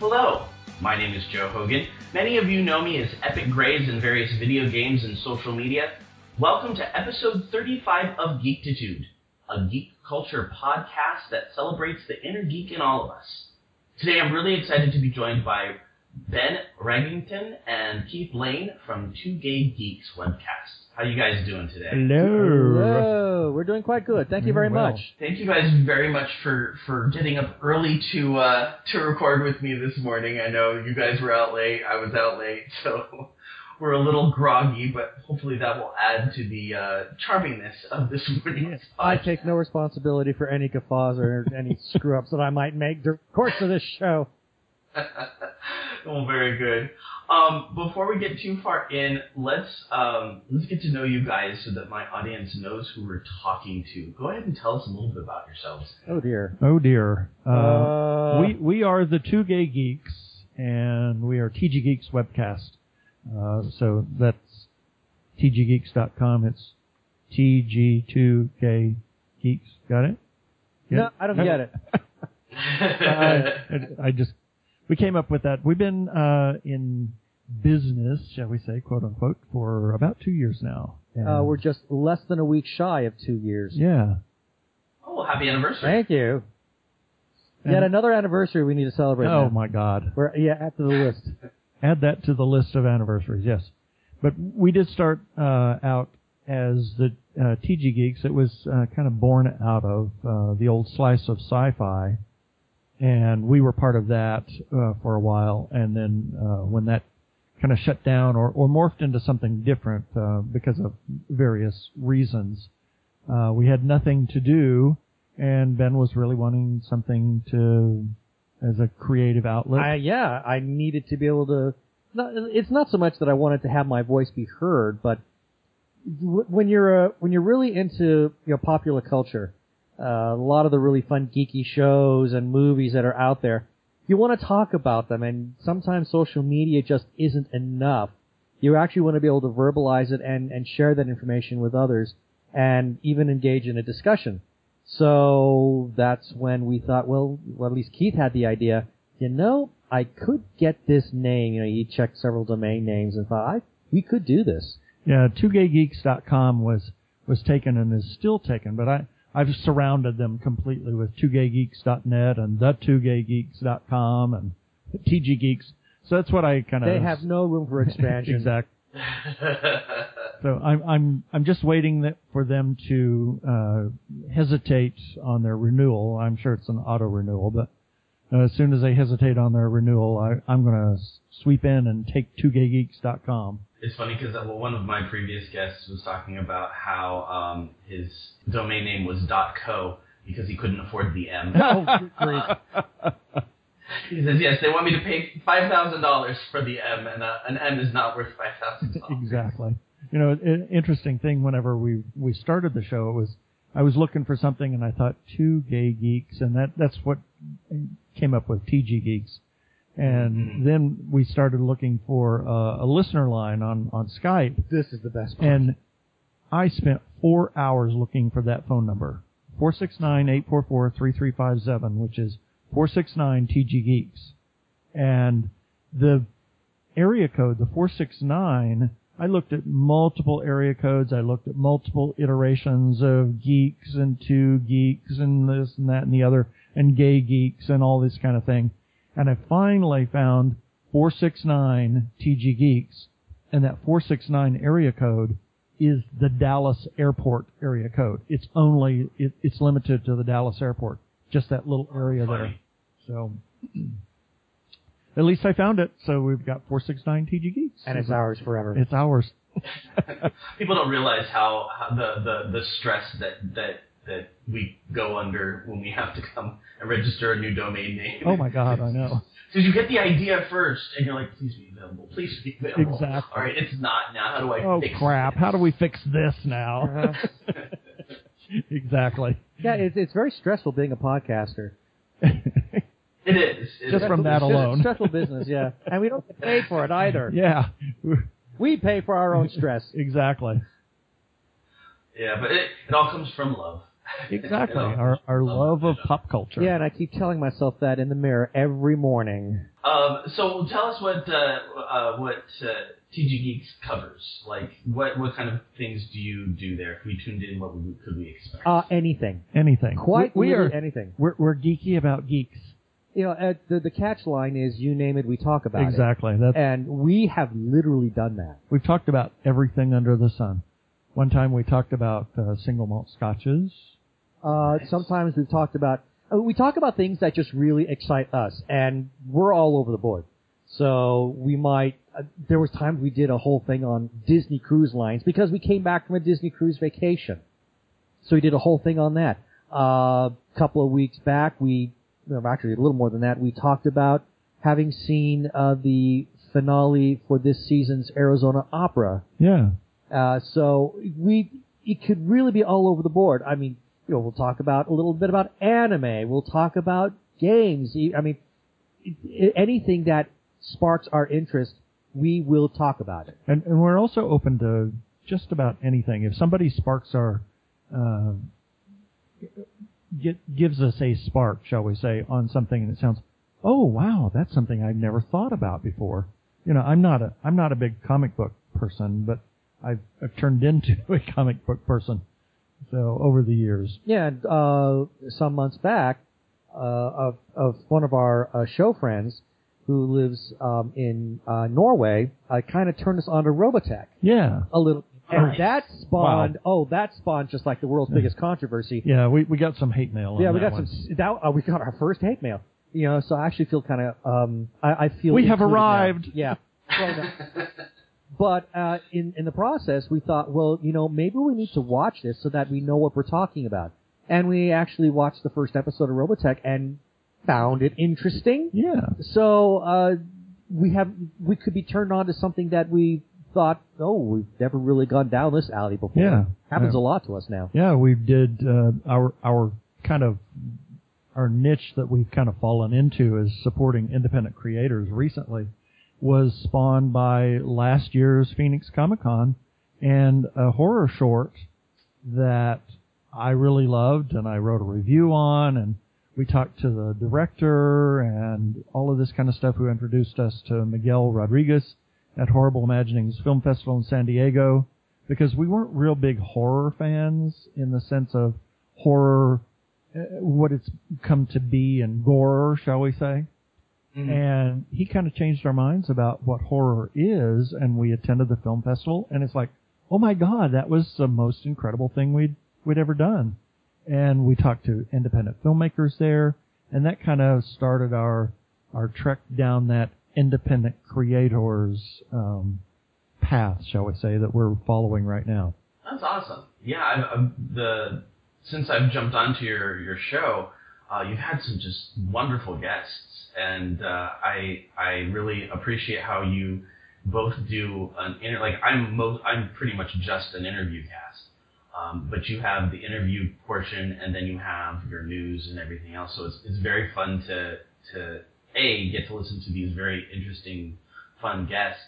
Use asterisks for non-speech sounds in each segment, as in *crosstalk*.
Hello, my name is Joe Hogan. Many of you know me as Epic Grays in various video games and social media. Welcome to episode 35 of Geektitude, a geek culture podcast that celebrates the inner geek in all of us. Today I'm really excited to be joined by Ben Reggington and Keith Lane from Two Gay Geeks webcast. How you guys doing today? Hello. Hello. We're doing quite good. Thank you very Well. much. Thank you guys very much for, for getting up early to uh, to record with me this morning. I know you guys were out late. I was out late, *laughs* so we're a little groggy, but hopefully that will add to the uh, charmingness of this morning's I take no responsibility for any guffaws or any screw ups that I might make during the course of this show. *laughs* well, very good. Um, before we get too far in, let's um, let's get to know you guys so that my audience knows who we're talking to. Go ahead and tell us a little bit about yourselves. Oh dear. Oh dear. Uh, Uh, we we are the two gay geeks, and we are TG Geeks webcast. Uh, so that's tggeeks.com. It's TG2 gay geeks. Got it? No, I don't get it. *laughs* Uh, I just we came up with that. We've been uh, in business, shall we say, quote unquote, for about two years now. Uh, we're just less than a week shy of two years. yeah. oh, happy anniversary! Thank you. And- Yet another anniversary we need to celebrate. oh now. my God. We're yeah, add to the list. *laughs* add that to the list of anniversaries. Yes, but we did start uh, out as the uh, TG Geeks. It was uh, kind of born out of uh, the old slice of sci-fi, and we were part of that uh, for a while. And then uh, when that kind of shut down or, or morphed into something different uh, because of various reasons, uh, we had nothing to do. And Ben was really wanting something to, as a creative outlet. I, yeah, I needed to be able to. Not, it's not so much that I wanted to have my voice be heard, but when you're uh, when you're really into you know popular culture, Uh, a lot of the really fun geeky shows and movies that are out there, you want to talk about them, and sometimes social media just isn't enough. You actually want to be able to verbalize it and and share that information with others, and even engage in a discussion. So that's when we thought, well, well, at least Keith had the idea. You know, I could get this name. You know, he checked several domain names and thought, I we could do this. Yeah, twogaygeeks.com was was taken and is still taken, but I I've surrounded them completely with twogaygeeks.net and the2gaygeeks.com and TG Geeks. So that's what I kind of They have no room for *laughs* expansion. exact. *laughs* So I'm I'm I'm just waiting that for them to uh, hesitate on their renewal. I'm sure it's an auto renewal, but uh, as soon as they hesitate on their renewal, I, I'm going to sweep in and take twogaygeeks.com. It's funny because well, one of my previous guests was talking about how um, his domain name was .co because he couldn't afford the M. *laughs* Oh. *laughs* He says, yes, they want me to pay five thousand dollars for the M, and uh, an M is not worth five thousand dollars. *laughs* exactly. You know, interesting thing. Whenever we we started the show, it was I was looking for something, and I thought two gay geeks, and that that's what came up with TG Geeks. And Mhm. then we started looking for uh, a listener line on on Skype, This is the best part. and I spent four hours looking for that phone number. 469-844-3357, which is 469 TG Geeks. And the area code, the 469, I looked at multiple area codes. I looked at multiple iterations of geeks and two geeks and this and that and the other and gay geeks and all this kind of thing. And I finally found 469 TG Geeks and that 469 area code is the Dallas airport area code. It's only, it, it's limited to the Dallas airport. Just that little area there. So, *clears throat* at least I found it. So we've got 469 TG Geeks. and it's ours forever. It's ours. *laughs* People don't realize how, how the, the, the stress that, that that we go under when we have to come and register a new domain name. Oh my God, I know. *laughs* Because you get the idea first, and you're like, please be available, please be available. Exactly. All right, it's not now. How do I Oh fix crap! this? How do we fix this now? *laughs* Uh-huh. exactly. yeah, it's, it's very stressful being a podcaster. It is. It Just is. from that alone. stressful business, yeah, *laughs* and we don't get paid for it either. yeah. We pay for our own stress. *laughs* Exactly. Yeah, but it, it all comes from love. *laughs* Exactly. Our our love love of pop culture. Yeah, and I keep telling myself that in the mirror every morning. Um, so tell us what uh, uh, what uh, TG Geeks covers. Like, what what kind of things do you do there? If we tuned in, what would, could we expect? Uh, anything. Anything. Quite we, we are anything. we're, we're geeky about geeks. You know, uh, the, the catch line is you name it, we talk about it. Exactly. And we have literally done that. we've talked about everything under the sun. One time we talked about uh, single malt scotches. Uh, sometimes we've talked about, uh, we talk about things that just really excite us, and we're all over the board. So we might, uh, there was times we did a whole thing on Disney cruise lines because we came back from a Disney cruise vacation. So we did a whole thing on that. Uh, a couple of weeks back, we, actually a little more than that, we talked about having seen, uh, the finale for this season's Arizona Opera Yeah. uh, so we, it could really be all over the board. I mean, you know, we'll talk about a little bit about anime. We'll talk about games. I mean, anything that sparks our interest, we will talk about it. And, and we're also open to just about anything. If somebody sparks our, uh, get, gives us a spark, shall we say, on something and it sounds, oh wow, that's something I've never thought about before. You know, I'm not a, I'm not a big comic book person, but I've, I've turned into *laughs* a comic book person. So over the years. Yeah, and, uh, some months back, uh, of, of one of our uh, show friends who lives um, in uh, Norway, uh, kind of turned us on to Robotech Yeah. a little. And that spawned, oh, that spawned just like the world's biggest controversy. Yeah, we, we got some hate mail on Yeah, we that got one. some. That uh, we got our first hate mail. You know, so I actually feel kind of. Um, I, I feel We have included now. arrived. Yeah. *laughs* Well, no. but uh, in in the process, we thought, well, you know, maybe we need to watch this so that we know what we're talking about. And we actually watched the first episode of Robotech and found it interesting. Yeah. So uh, we have we could be turned on to something that we thought, oh, we've never really gone down this alley before. Yeah. Happens Yeah. a lot to us now. Yeah, we did uh, our our kind of our niche that we've kind of fallen into is supporting independent creators recently was spawned by last year's Phoenix Comic Con and a horror short that I really loved and I wrote a review on and we talked to the director and all of this kind of stuff who introduced us to Miguel Rodriguez at Horrible Imaginings Film Festival in San Diego because we weren't real big horror fans in the sense of horror, uh, what it's come to be and gore, shall we say. And he kind of changed our minds about what horror is, and we attended the film festival, and it's like, oh my god, that was the most incredible thing we'd we'd ever done. And we talked to independent filmmakers there, and that kind of started our our trek down that independent creators um, path, shall we say, that we're following right now. That's awesome. Yeah, I've, I've, the since I've jumped onto your your show, uh, you've had some just wonderful guests, and uh, I I really appreciate how you both do an inter like I'm mo- I'm pretty much just an interview cast, um, but you have the interview portion, and then you have your news and everything else. So it's it's very fun to to a get to listen to these very interesting, fun guests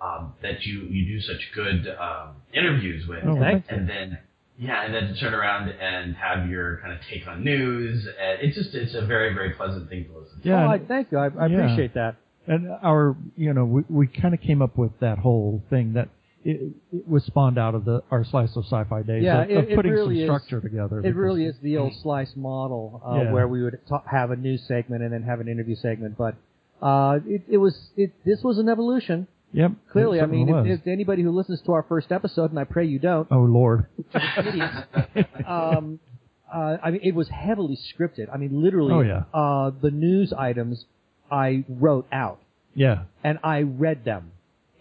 um, that you you do such good um, interviews with, Oh, Thank and then yeah, and then to turn around and have your kind of take on news. And it's just it's a very very pleasant thing to listen to. Yeah, oh, I, thank you. I, I Yeah. appreciate that. And our, you know, we, we kind of came up with that whole thing that it, it was spawned out of the our slice of sci-fi days Yeah, of, it- of putting really some is- structure together. It really is the old slice model uh, Yeah. where we would ta- have a news segment and then have an interview segment. But uh, it, it was it this was an evolution. Yep. Clearly, I mean, if, if anybody who listens to our first episode, and I pray you don't, oh Lord. *laughs* idiots, um, uh, I mean, it was heavily scripted. I mean, literally, Oh, yeah. uh, the news items I wrote out Yeah. and I read them,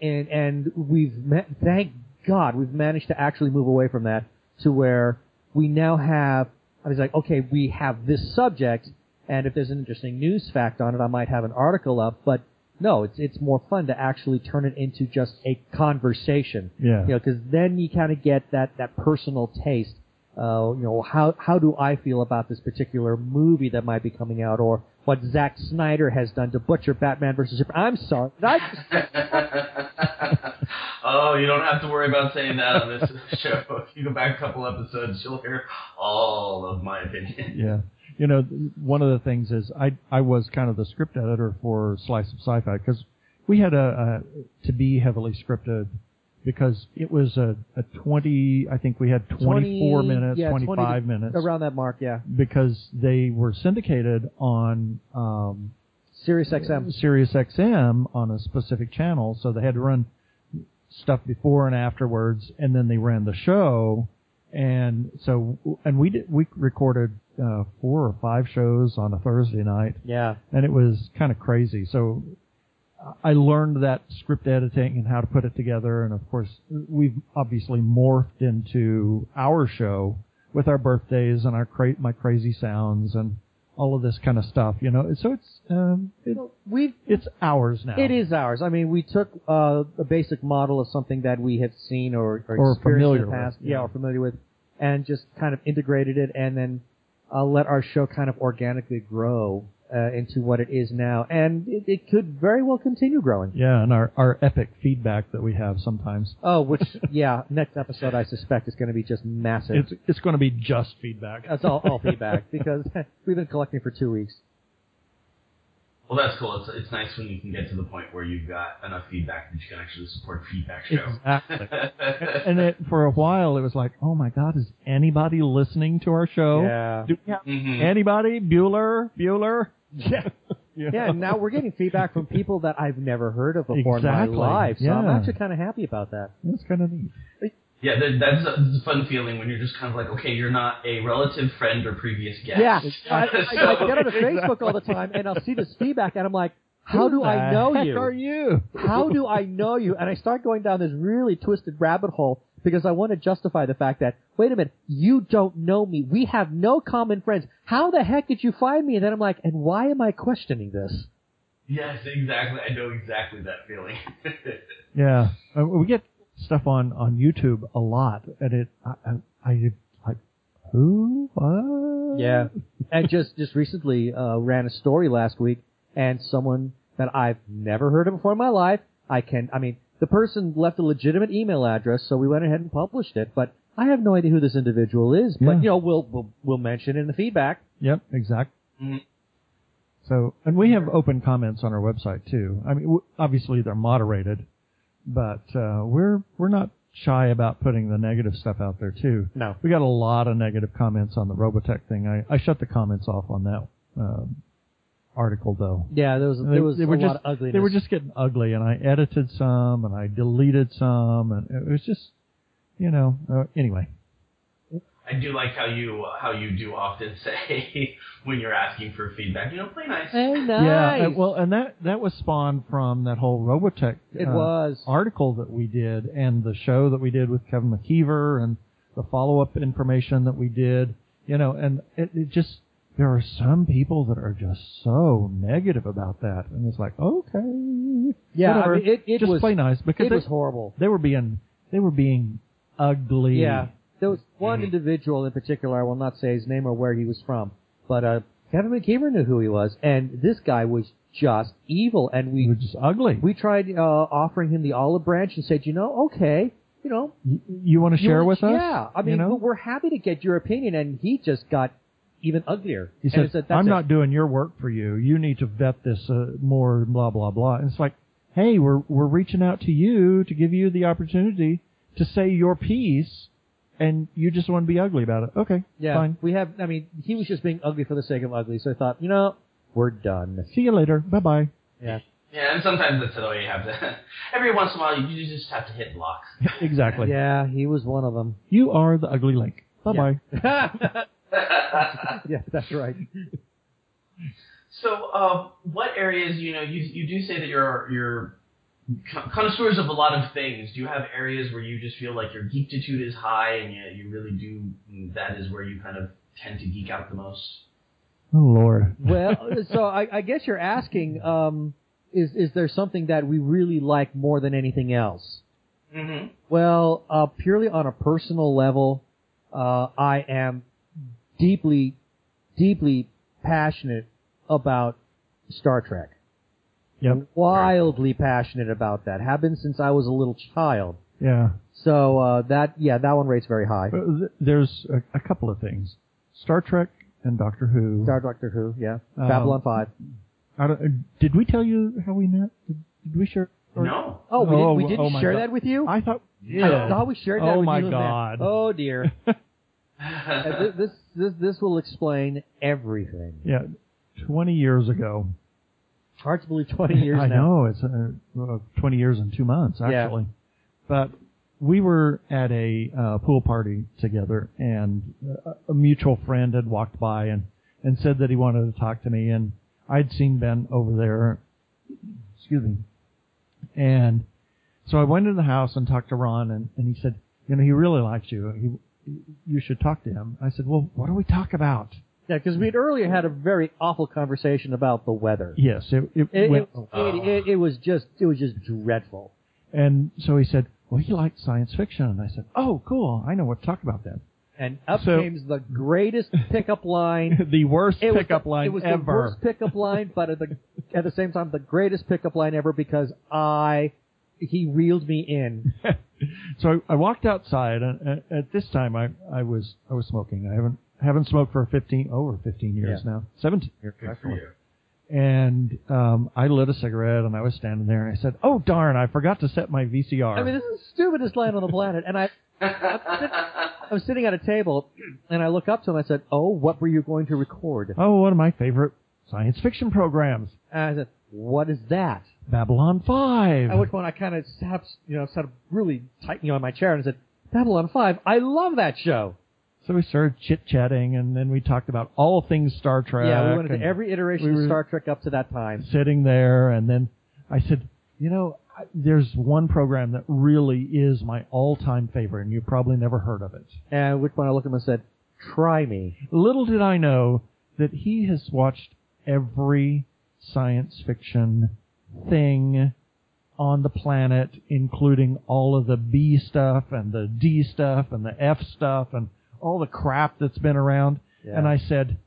and and we've ma- thank God we've managed to actually move away from that to where we now have. I was like, okay, we have this subject, and if there's an interesting news fact on it, I might have an article up. But no, it's it's more fun to actually turn it into just a conversation. Yeah. You know, because then you kind of get that that personal taste uh, you know, how how do I feel about this particular movie that might be coming out, or what Zack Snyder has done to butcher Batman versus Superman. I'm sorry, did I just *laughs* oh, you don't have to worry about saying that on this *laughs* show. If you go back a couple episodes, you'll hear all of my opinion. Yeah. You know, one of the things is I I was kind of the script editor for Slice of Sci-Fi because we had a, a to be heavily scripted because it was a, a 20 I think we had 24 20 minutes, yeah, 25 20 minutes around that mark? Yeah, because they were syndicated on um Sirius XM. Sirius XM on a specific channel, so they had to run stuff before and afterwards, and then they ran the show. And so, and we did, we recorded uh, four or five shows on a Thursday night, Yeah, and it was kind of crazy. So I learned that script editing and how to put it together, and of course, we've obviously morphed into our show with our birthdays and our cra- my crazy sounds and all of this kind of stuff. You know, so it's um, it, we've it's ours now. It is ours. I mean, we took uh, a basic model of something that we have seen or, or, Or experienced familiar in the past, with, yeah. yeah. or familiar with, and just kind of integrated it, and then uh, let our show kind of organically grow uh, into what it is now, and it, it could very well continue growing. Yeah, and our, our epic feedback that we have sometimes. Oh, which *laughs* yeah, next episode I suspect is going to be just massive. It's it's going to be just feedback. That's all, all feedback *laughs* because *laughs* we've been collecting for two weeks. Well, that's cool. It's, it's nice when you can get to the point where you've got enough feedback that you can actually support a feedback show. Exactly. and it, for a while, it was like, oh my God, is anybody listening to our show? Yeah. Do we have Mhm. anybody? Bueller? Bueller? *laughs* Yeah. You Yeah, know? now we're getting feedback from people that I've never heard of before Exactly. in my life, so I'm Yeah. actually kind of happy about that. That's kind of neat. Yeah, that, that's, a, that's a fun feeling when you're just kind of like, okay, you're not a relative, friend, or previous guest. Yeah, *laughs* I, I, I get on So- Facebook all the time, and I'll see this feedback, and I'm like, how do Who I know heck you? are you? How do I know you? And I start going down this really twisted rabbit hole because I want to justify the fact that, wait a minute, you don't know me. We have no common friends. How the heck did you find me? And then I'm like, and why am I questioning this? Yes, exactly. I know exactly that feeling. *laughs* Yeah, uh, we get stuff on on YouTube a lot, and it I, I, I like who what? Yeah. and just just recently uh, ran a story last week, and someone that I've never heard of before in my life. I can, I mean, the person left a legitimate email address, so we went ahead and published it. But I have no idea who this individual is. Yeah. But you know, we'll we'll, we'll mention in the feedback. Yep, exact. Mhm. So, and we have open comments on our website too. I mean, w- obviously they're moderated, but uh, we're we're not shy about putting the negative stuff out there too. No. We got a lot of negative comments on the Robotech thing. I, I shut the comments off on that um, article though. Yeah, there was They, there was they a were lot just of ugliness. they were just getting ugly, and I edited some and I deleted some, and it was just, you know. Uh, anyway, I do like how you how you do often say *laughs* when you're asking for feedback, you know, play nice. Hey, nice. Yeah, uh, well, and that that was spawned from that whole Robotech It uh, was. article that we did, and the show that we did with Kevin McKeever, and the follow up information that we did. You know, and it, it just there are some people that are just so negative about that, and it's like, okay, Yeah, I whatever, mean, it- it just was- play nice because it they, was horrible. they were being they were being ugly. Yeah, there was one Mhm. individual in particular. I will not say his name or where he was from, but uh, Kevin McKeever knew who he was, and this guy was just evil. And we were just ugly. we tried uh, offering him the olive branch and said, you know, okay, you know, you, you want to share wanna- with us? Yeah, I mean, you know? we're happy to get your opinion, and he just got even uglier. He And said, it's "I'm it. not doing your work for you. You need to vet this uh, more." Blah blah blah. And it's like, hey, we're we're reaching out to you to give you the opportunity to say your piece, and you just want to be ugly about it. Okay, Yeah, fine. we have. I mean, he was just being ugly for the sake of ugly. So I thought, you know, we're done. See you later. Bye bye. Yeah. Yeah, and sometimes that's the way you have to. *laughs* Every once in a while, you just have to hit blocks. *laughs* exactly. Yeah, he was one of them. You are the ugly link. Bye bye. yeah, *laughs* *laughs* that's right. So, uh, what areas you know you you do say that you're you're connoisseurs of a lot of things. Do you have areas where you just feel like your geektitude is high, and you you really do that is where you kind of tend to geek out the most? Oh Lord. Well, *laughs* so I, I guess you're asking, um, is is there something that we really like more than anything else? Mm-hmm. Well, uh, purely on a personal level, uh, I am deeply, deeply passionate about Star Trek. Yep. Wildly passionate about that. Have been since I was a little child. Yeah. So uh, that yeah, that one rates very high. Uh, th- There's a, a couple of things. Star Trek and Doctor Who. Star Doctor Who, yeah. Um, Babylon Five. I don't, uh, did we tell you how we met? Did, did we share? or- No. Oh, we, oh, did, we didn't oh share God. that with you. I thought. Yeah. I thought we shared that Oh with my you. and Matt. God. Oh dear. *laughs* *laughs* Uh, this this this will explain everything. Yeah. Twenty years ago. Hard to believe twenty years *laughs* I now. know it's uh, twenty years and two months actually, Yeah. but we were at a uh, pool party together, and uh, a mutual friend had walked by and and said that he wanted to talk to me, and I'd seen Ben over there. Excuse me, and so I went into the house and talked to Ron, and, and he said, you know, he really likes you. You should talk to him. I said, well, what do we talk about? Yeah, because we had earlier had a very awful conversation about the weather. Yes, it, it, It, went, it, it, it, it was just it was just dreadful. And so he said, well, he liked science fiction. And I said, oh, cool. I know what to talk about then. And up So- came the greatest pickup line. *laughs* the worst was pickup the, line It was the ever. worst pickup line, but at the at the same time the greatest pickup line ever because I he reeled me in. *laughs* so I, I walked outside, and at, at this time I, I was I was smoking. I haven't haven't smoked for 15 over 15 years Yeah. now, 17 years Good for actually. you. And um, I lit a cigarette, and I was standing there, and I said, "Oh darn! I forgot to set my VCR." I mean, this is the stupidest line on the planet. And I I was sitting at a table, and I look up to him. And I said, "Oh, what were you going to record?" oh, one of my favorite science fiction programs, And I said, "What is that?" Babylon Five. At which point I kind of sat, you know, sat really tight, you know, in my chair and said, "Babylon 5, I love that show." So we started chit chatting, and then we talked about all things Star Trek. yeah, we went into every iteration we of Star Trek up to that time. sitting there, and then I said, you know, I- there's one program that really is my all-time favorite, and you've probably never heard of it. And at which point I looked at him and said, "Try me." Little did I know that he has watched every science fiction thing on the planet, including all of the B stuff and the D stuff and the F stuff and all the crap that's been around. Yeah. And I said,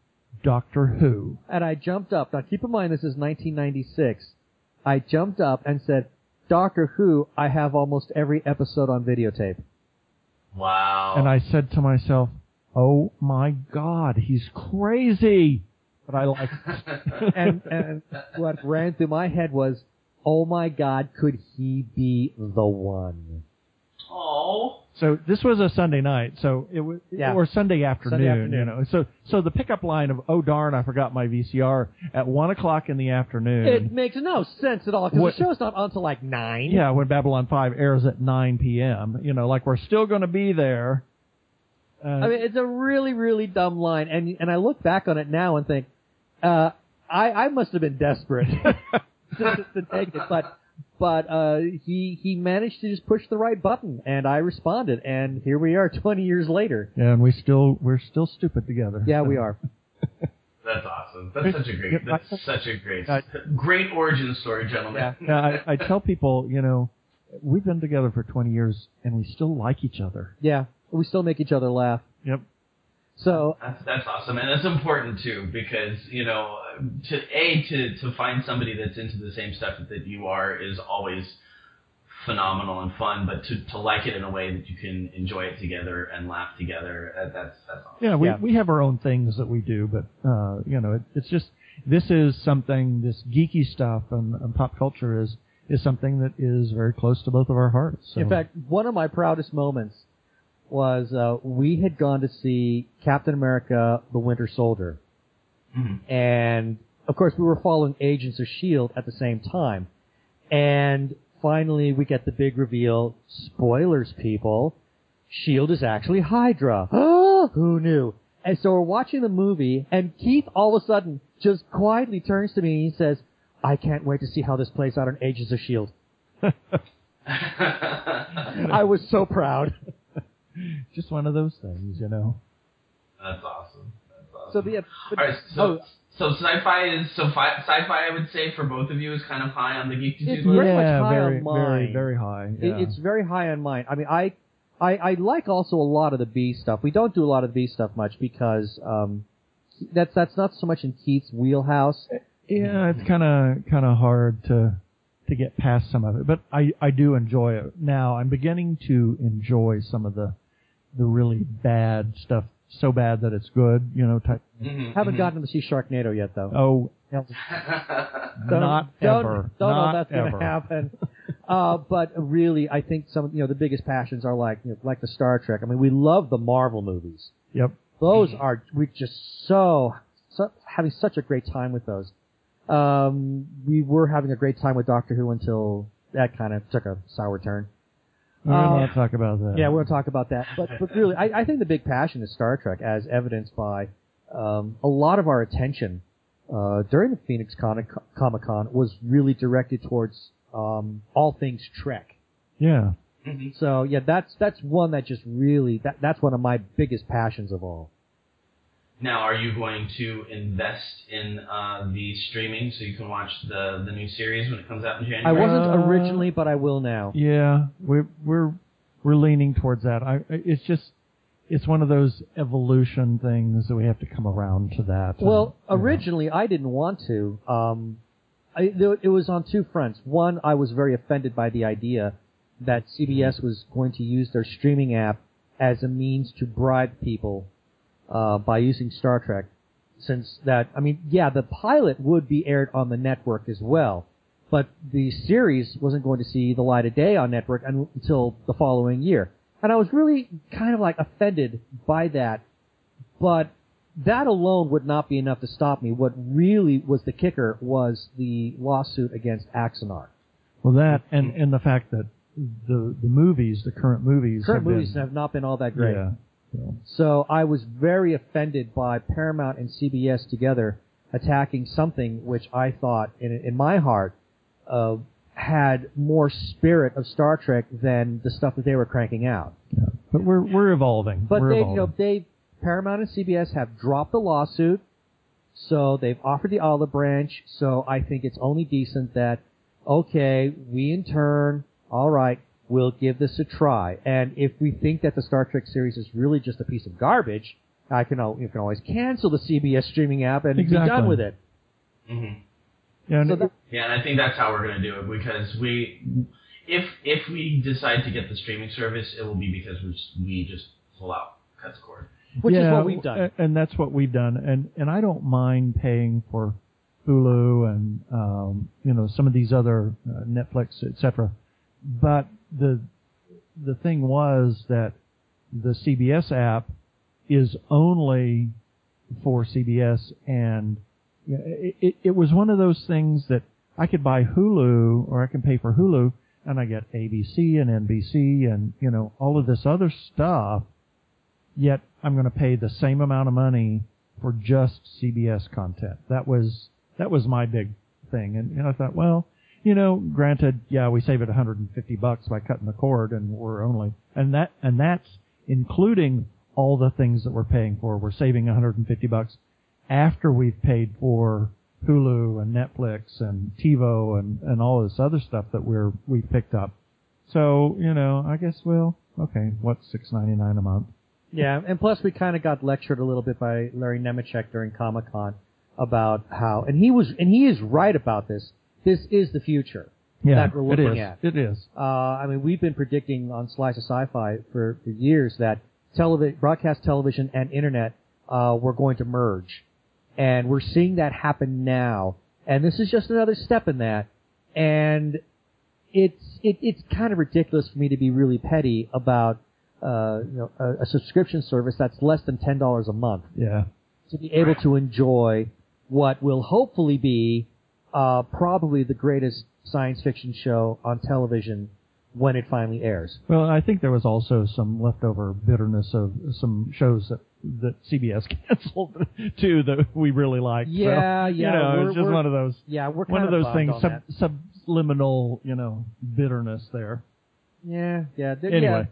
Doctor Who. And I jumped up. Now keep in mind this is 1996. I jumped up and said, "Doctor Who, I have almost every episode on videotape." Wow. And I said to myself, "Oh my God, he's crazy!" But I like. *laughs* and and what ran through my head was, "Oh my God, could he be the one?" oh. so this was a Sunday night, so it was Yeah. or Sunday afternoon, Sunday afternoon. you know. So so the pickup line of "Oh darn, I forgot my VCR" at one o'clock in the afternoon. It makes no sense at all because What- the show's not on until like nine. yeah, when Babylon Five airs at 9 p.m., you know, like we're still going to be there. Uh, I mean, it's a really, really dumb line, and and I look back on it now and think, uh, I I must have been desperate *laughs* to, to take it, but but uh, he he managed to just push the right button, and I responded, and here we are, *laughs* twenty years later. yeah, and we still we're still stupid together. Yeah, So- we are. *laughs* That's awesome. That's such a great. Yeah, That's such a great, great origin story, gentlemen. Yeah. Yeah, I, I tell people, you know, we've been together for 20 years and we still like each other. Yeah, we still make each other laugh. Yep. So That's that's awesome, and that's important too because you know to a to to find somebody that's into the same stuff that you are is always phenomenal and fun, but to to like it in a way that you can enjoy it together and laugh together, that, that's that's awesome. Yeah, we, Yeah. we have our own things that we do, but, uh, you know, it, it's just, this is something, this geeky stuff and, and pop culture is, is something that is very close to both of our hearts. So. In fact, one of my proudest moments was uh, we had gone to see Captain America: The Winter Soldier, Mhm. and of course we were following Agents of Shield at the same time. And finally, we get the big reveal. Spoilers, people. Shield is actually Hydra. *gasps* Who knew? And so we're watching the movie, and Keith all of a sudden just quietly turns to me and he says, "I can't wait to see how this plays out on Agents of Shield." *laughs* I was so proud. *laughs* just one of those things, you know. That's awesome. That's awesome. So the but, All right, so oh, so sci-fi is so fi- sci-fi. I would say for both of you is kind of high on the geek to It's do list. very much yeah, high very, on mine. very, very high. it, it's very high on mine. I mean, I I, I like also a lot of the B stuff. We don't do a lot of the B stuff much because um, that's that's not so much in Keith's wheelhouse. Yeah, it's kind of kind of hard to to get past some of it, but I I do enjoy it. Now I'm beginning to enjoy some of the the really bad stuff, so bad that it's good. You know, type. Mhm, Haven't mhm. gotten to see Sharknado yet though. Oh, *laughs* Don't- not don't, ever. Don't not know if that's going to happen. uh, but really, I think some of you know the biggest passions are like you know, like the Star Trek. I mean, we love the Marvel movies. Yep. Those are we just so, so having such a great time with those. Um, we were having a great time with Doctor Who until that kind of took a sour turn. We're Uh, not talk about that. Yeah, we're gonna talk about that. But but really, I, I think the big passion is Star Trek, as evidenced by um, a lot of our attention uh, during the Phoenix Con- Comic Con was really directed towards um, all things Trek. Yeah. Mhm. So yeah, that's that's one that just really that that's one of my biggest passions of all. Now, are you going to invest in uh, the streaming so you can watch the, the new series when it comes out in January? I wasn't Uh, originally, but I will now. Yeah, we're we're we're leaning towards that. I it's just it's one of those evolution things that we have to come around to that. Well, And, you know. originally I didn't want to. Um, I, it was on two fronts. One, I was very offended by the idea that CBS was going to use their streaming app as a means to bribe people uh, by using Star Trek. Since that, I mean, yeah, the pilot would be aired on the network as well, but the series wasn't going to see the light of day on network until the following year. And I was really kind of like offended by that, but that alone would not be enough to stop me. What really was the kicker was the lawsuit against Axanar. well that and and the fact that the the movies, the current movies, Current have been- movies have not been all that great. Yeah. So, So I was very offended by Paramount and CBS together attacking something which I thought, in, in my heart, uh, had more spirit of Star Trek than the stuff that they were cranking out. yeah. But we're we're evolving. But we're they, you know, they Paramount and CBS have dropped the lawsuit, so they've offered the olive branch. So I think it's only decent that okay, we in turn, all right, we'll give this a try. And if we think that the Star Trek series is really just a piece of garbage, I can you can always cancel the CBS streaming app and be done with it. hmm Yeah, and So that- Yeah, and I think that's how we're going to do it because we, if if we decide to get the streaming service, it will be because we just, we just pull out cut the cord. Which is what we've done. and that's what we've done. And and I don't mind paying for Hulu and um, you know some of these other uh, Netflix, etc. But the the thing was that the CBS app is only for CBS, and it, it, it was one of those things that I could buy Hulu or I can pay for Hulu, and I get ABC and NBC and you know all of this other stuff yet I'm going to pay the same amount of money for just CBS content. That was that was my big thing, and, and I thought, well, you know, granted, yeah, we save it 150 bucks by cutting the cord, and we're only and that and that's including all the things that we're paying for. We're saving 150 bucks after we've paid for Hulu and Netflix and TiVo and and all this other stuff that we're we picked up. So you know, I guess well, okay, what's 6.99 a month? Yeah, and plus we kind of got lectured a little bit by Larry Nemecek during Comic Con about how, and he was, and he is right about this. This is the future that we're it looking is. at. It is. Uh, I mean, we've been predicting on Slice of Sci-Fi for, for years that television, broadcast television and internet uh, were going to merge, and we're seeing that happen now. And this is just another step in that. And it's it, it's kind of ridiculous for me to be really petty about uh, you know a, a subscription service that's less than ten dollars a month Yeah. to be able to enjoy what will hopefully be uh, probably the greatest science fiction show on television when it finally airs. Well, I think there was also some leftover bitterness of some shows that that CBS *laughs* canceled too that we really liked. So, Yeah, You yeah, know, it's just one of those Yeah, we're one kind of those things on sub, subliminal, you know, bitterness there. Yeah, yeah. Anyway. yeah.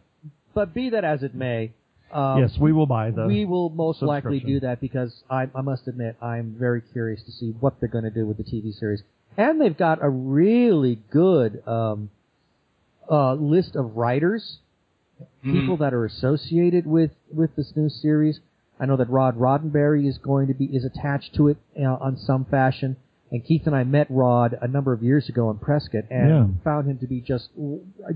But be that as it may, um, yes, we will buy the. we will most likely do that because I, I must admit I'm very curious to see what they're going to do with the TV series. And they've got a really good um, uh, list of writers people that are associated with with this new series. I know that Rod Roddenberry is going to be is attached to it uh, on some fashion. And Keith and I met Rod a number of years ago in Prescott and Yeah. found him to be just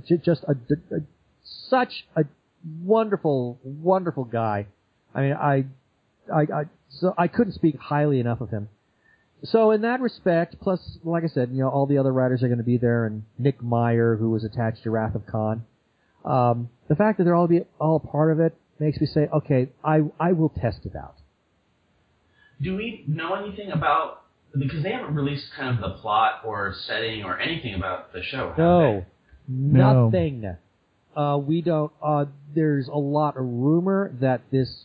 ju- just a, a such a wonderful wonderful guy. I mean, I I I so I couldn't speak highly enough of him. So in that respect, plus like I said, you know, all the other writers are going to be there, and Nick Meyer, who was attached to Wrath of Khan. Um, the fact that they're all be all part of it makes me say, okay, I I will test it out. Do we know anything about because they haven't released kind of the plot or setting or anything about the show? No, No. nothing. Uh, we don't. Uh, there's a lot of rumor that this.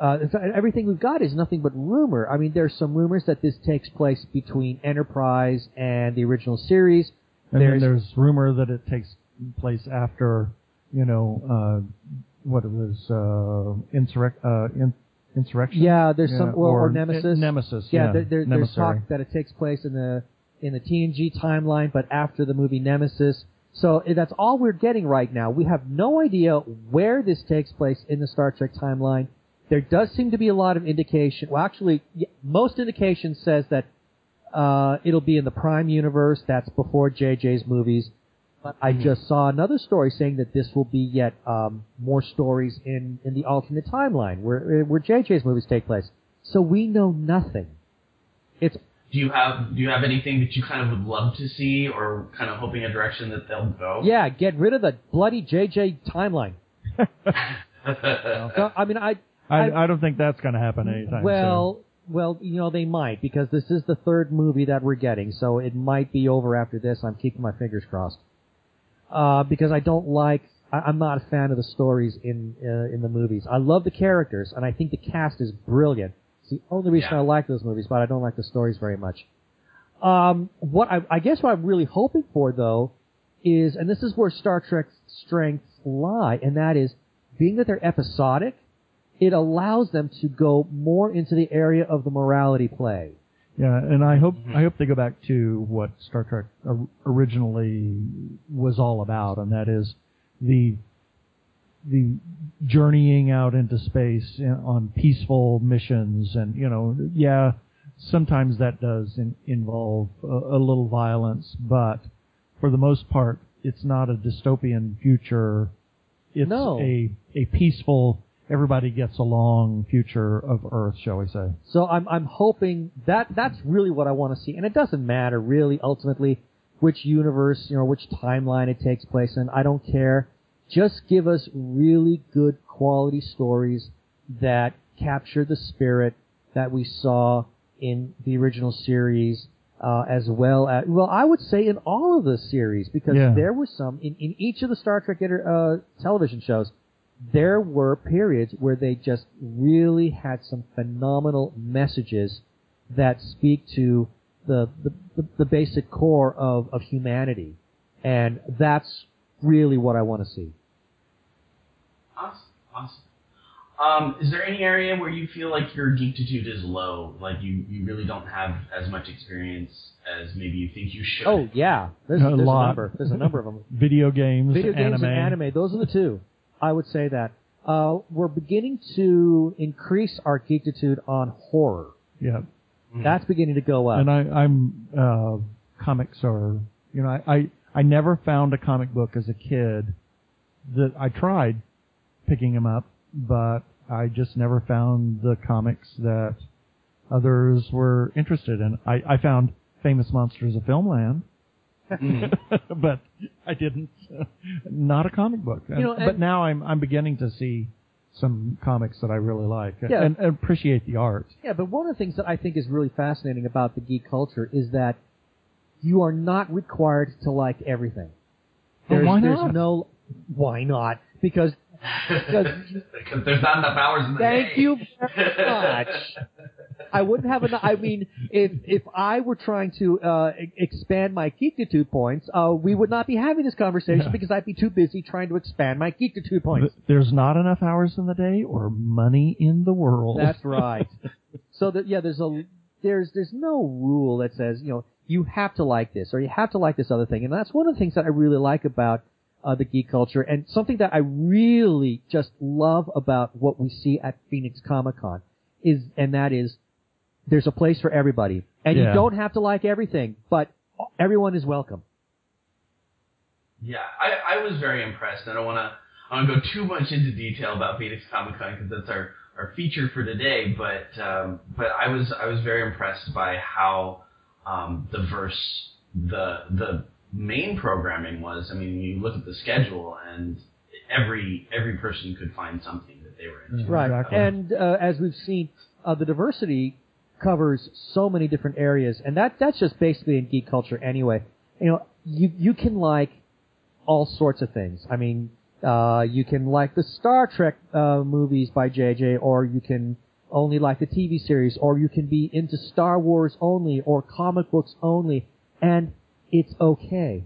Uh, everything we've got is nothing but rumor. I mean, there's some rumors that this takes place between Enterprise and the original series. And There's- then there's rumor that it takes place after, you know, uh, what it was, uh, insurrec- uh, in- insurrection. Yeah, there's Yeah, some well, or, or Nemesis. Nemesis, Yeah, yeah, there, there, there's talk that it takes place in the in the TNG timeline, but after the movie Nemesis. So that's all we're getting right now. We have no idea where this takes place in the Star Trek timeline. There does seem to be a lot of indication. Well, actually, most indication says that uh, it'll be in the Prime universe. That's before JJ's movies. But I just saw another story saying that this will be yet um, more stories in, in the alternate timeline where where JJ's movies take place. So we know nothing. It's Do you have do you have anything that you kind of would love to see or kind of hoping a direction that they'll go? yeah, get rid of the bloody JJ timeline. So, *laughs* I mean, I I, I don't think that's going to happen anytime well, well, you know they might because this is the third movie that we're getting, so it might be over after this. I'm keeping my fingers crossed. Uh, because I don't like, I, I'm not a fan of the stories in uh, in the movies. I love the characters, and I think the cast is brilliant. It's the only reason Yeah. I like those movies, but I don't like the stories very much. Um, what I, I guess what I'm really hoping for though is, and this is where Star Trek's strengths lie, and that is being that they're episodic, it allows them to go more into the area of the morality play. Yeah, and I hope I hope they go back to what Star Trek originally was all about, and that is the the journeying out into space on peaceful missions, and you know, yeah, sometimes that does in, involve a, a little violence, but for the most part, it's not a dystopian future. It's No. a a peaceful, everybody gets along future of Earth, shall we say? So I'm I'm hoping that that's really what I want to see, and it doesn't matter really ultimately which universe you know which timeline it takes place in. I don't care. Just give us really good quality stories that capture the spirit that we saw in the original series, uh, as well as well I would say in all of the series because Yeah. there were some in, in each of the Star Trek inter, uh, television shows there were periods where they just really had some phenomenal messages that speak to the the, the, the basic core of, of humanity. And that's really what I want to see. Awesome. Awesome. Um, is there any area where you feel like your geektitude is low? Like you, you really don't have as much experience as maybe you think you should? Oh yeah, there's, A there's lot. a number. There's a number of them. *laughs* Video games, Video games anime. and anime, those are the two. I would say that. Uh, we're beginning to increase our geektitude on horror. Yeah, That's beginning to go up. and I, I'm uh, comics are you know I, I I never found a comic book as a kid that I tried picking them up, but I just never found the comics that others were interested in. I, I found Famous Monsters of Filmland, Mhm. *laughs* but I didn't. not a comic book. And- know, and- but now I'm I'm beginning to see some comics that I really like Yeah. and, and appreciate the art. Yeah, but one of the things that I think is really fascinating about the geek culture is that you are not required to like everything. Well, There's, why there's no why not? Because because *laughs* Because there's not enough hours in the day. thank you very much. *laughs* I wouldn't have enough. I mean, if if I were trying to uh, e- expand my geektitude points, uh, we would not be having this conversation Yeah. because I'd be too busy trying to expand my geektitude points. Th- There's not enough hours in the day or money in the world. That's right. *laughs* so that yeah, there's a there's there's no rule that says you know you have to like this or you have to like this other thing, and that's one of the things that I really like about uh, the geek culture. And something that I really just love about what we see at Phoenix Comic Con is, and that is, there's a place for everybody. And you don't have to like everything, but everyone is welcome. Yeah, I, I was very impressed. I don't want to I don't want to go too much into detail about Phoenix Comic Con because that's our, our feature for today. But um, but I was I was very impressed by how um, diverse the the main programming was. I mean, you look at the schedule and every every person could find something that they were into. Right. Exactly. And uh, as we've seen, uh, the diversity covers so many different areas, and that that's just basically in geek culture anyway. You know, you you can like all sorts of things. I mean, uh, you can like the Star Trek uh, movies by JJ, or you can only like the TV series, or you can be into Star Wars only, or comic books only, and it's okay.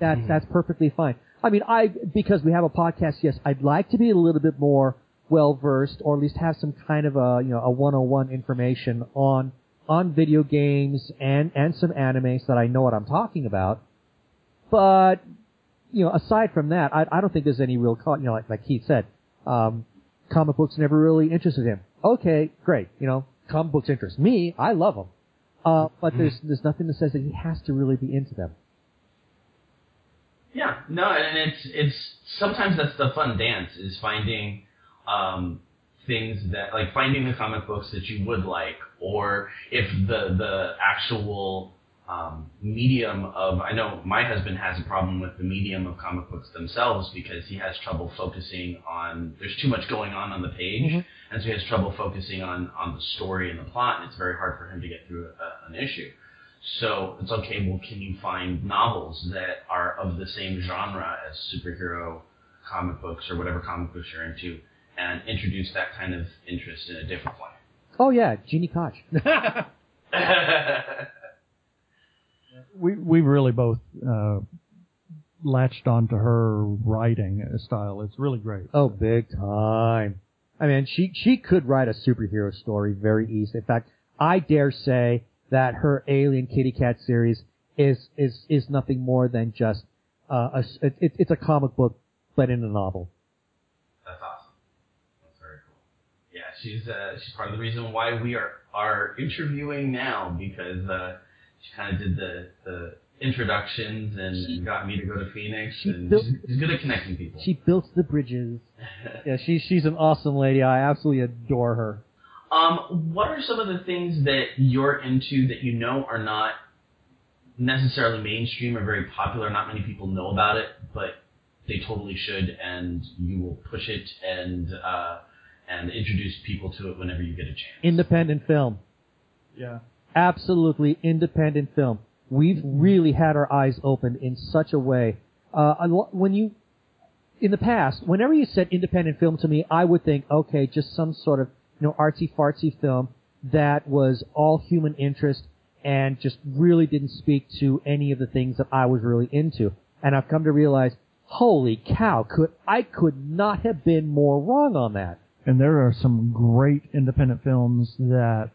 That's that's perfectly fine. I mean, I because we have a podcast. Yes, I'd like to be a little bit more well versed, or at least have some kind of a you know a 101 information on on video games and and some anime so that I know what I'm talking about. But you know, aside from that, I, I don't think there's any real you know like, like Keith said, um, comic books never really interested him. Okay, great. You know, comic books interest me. I love them. Uh, but there's there's nothing that says that he has to really be into them. Yeah, no, and it's it's sometimes that's the fun dance is finding um, things that like finding the comic books that you would like, or if the the actual um, medium of I know my husband has a problem with the medium of comic books themselves because he has trouble focusing on there's too much going on on the page, and so he has trouble focusing on on the story and the plot, and it's very hard for him to get through a, an issue. So it's okay. Well, can you find novels that are of the same genre as superhero comic books or whatever comic books you're into, and introduce that kind of interest in a different way? Oh yeah, Gini Koch. *laughs* *laughs* we we really both uh, latched onto her writing style. It's really great. Oh, big time. I mean, she she could write a superhero story very easily. In fact, I dare say that her Alien Kitty Cat series is is is nothing more than just uh, a s- it, it's a comic book but in a novel. That's awesome. That's very cool. Yeah, she's uh, she's part of the reason why we are are interviewing now because uh, she kind of did the the introductions and, She- and got me to go to Phoenix, she and built- she's, she's good at connecting people. She built the bridges. *laughs* Yeah, she she's an awesome lady. I absolutely adore her. Um, what are some of the things that you're into that you know are not necessarily mainstream or very popular? Not many people know about it, but they totally should, and you will push it and uh, and introduce people to it whenever you get a chance. Independent film. Yeah. Absolutely independent film. We've really had our eyes opened in such a way. Uh, when you, in the past, whenever you said independent film to me, I would think, okay, just some sort of, you know, artsy fartsy film that was all human interest and just really didn't speak to any of the things that I was really into. And I've come to realize, holy cow, could, I could not have been more wrong on that. And there are some great independent films that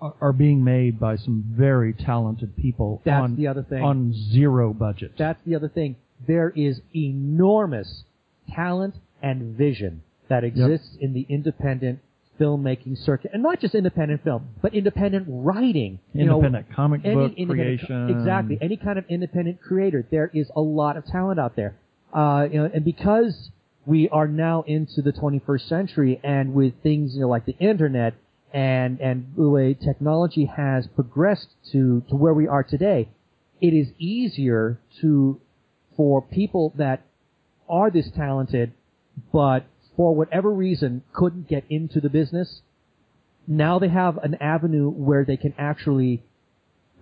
are- are being made by some very talented people That's on the other thing. on zero budget. That's the other thing. There is enormous talent and vision that exists in the independent filmmaking circuit, and not just independent film, but independent writing. You know, independent comic book independent- creation. exactly. Any kind of independent creator. There is a lot of talent out there. Uh, you know, and because we are now into the 21st century, and with things you know like the internet and and the way technology has progressed to to where we are today, it is easier to for people that are this talented, but for whatever reason couldn't get into the business. Now they have an avenue where they can actually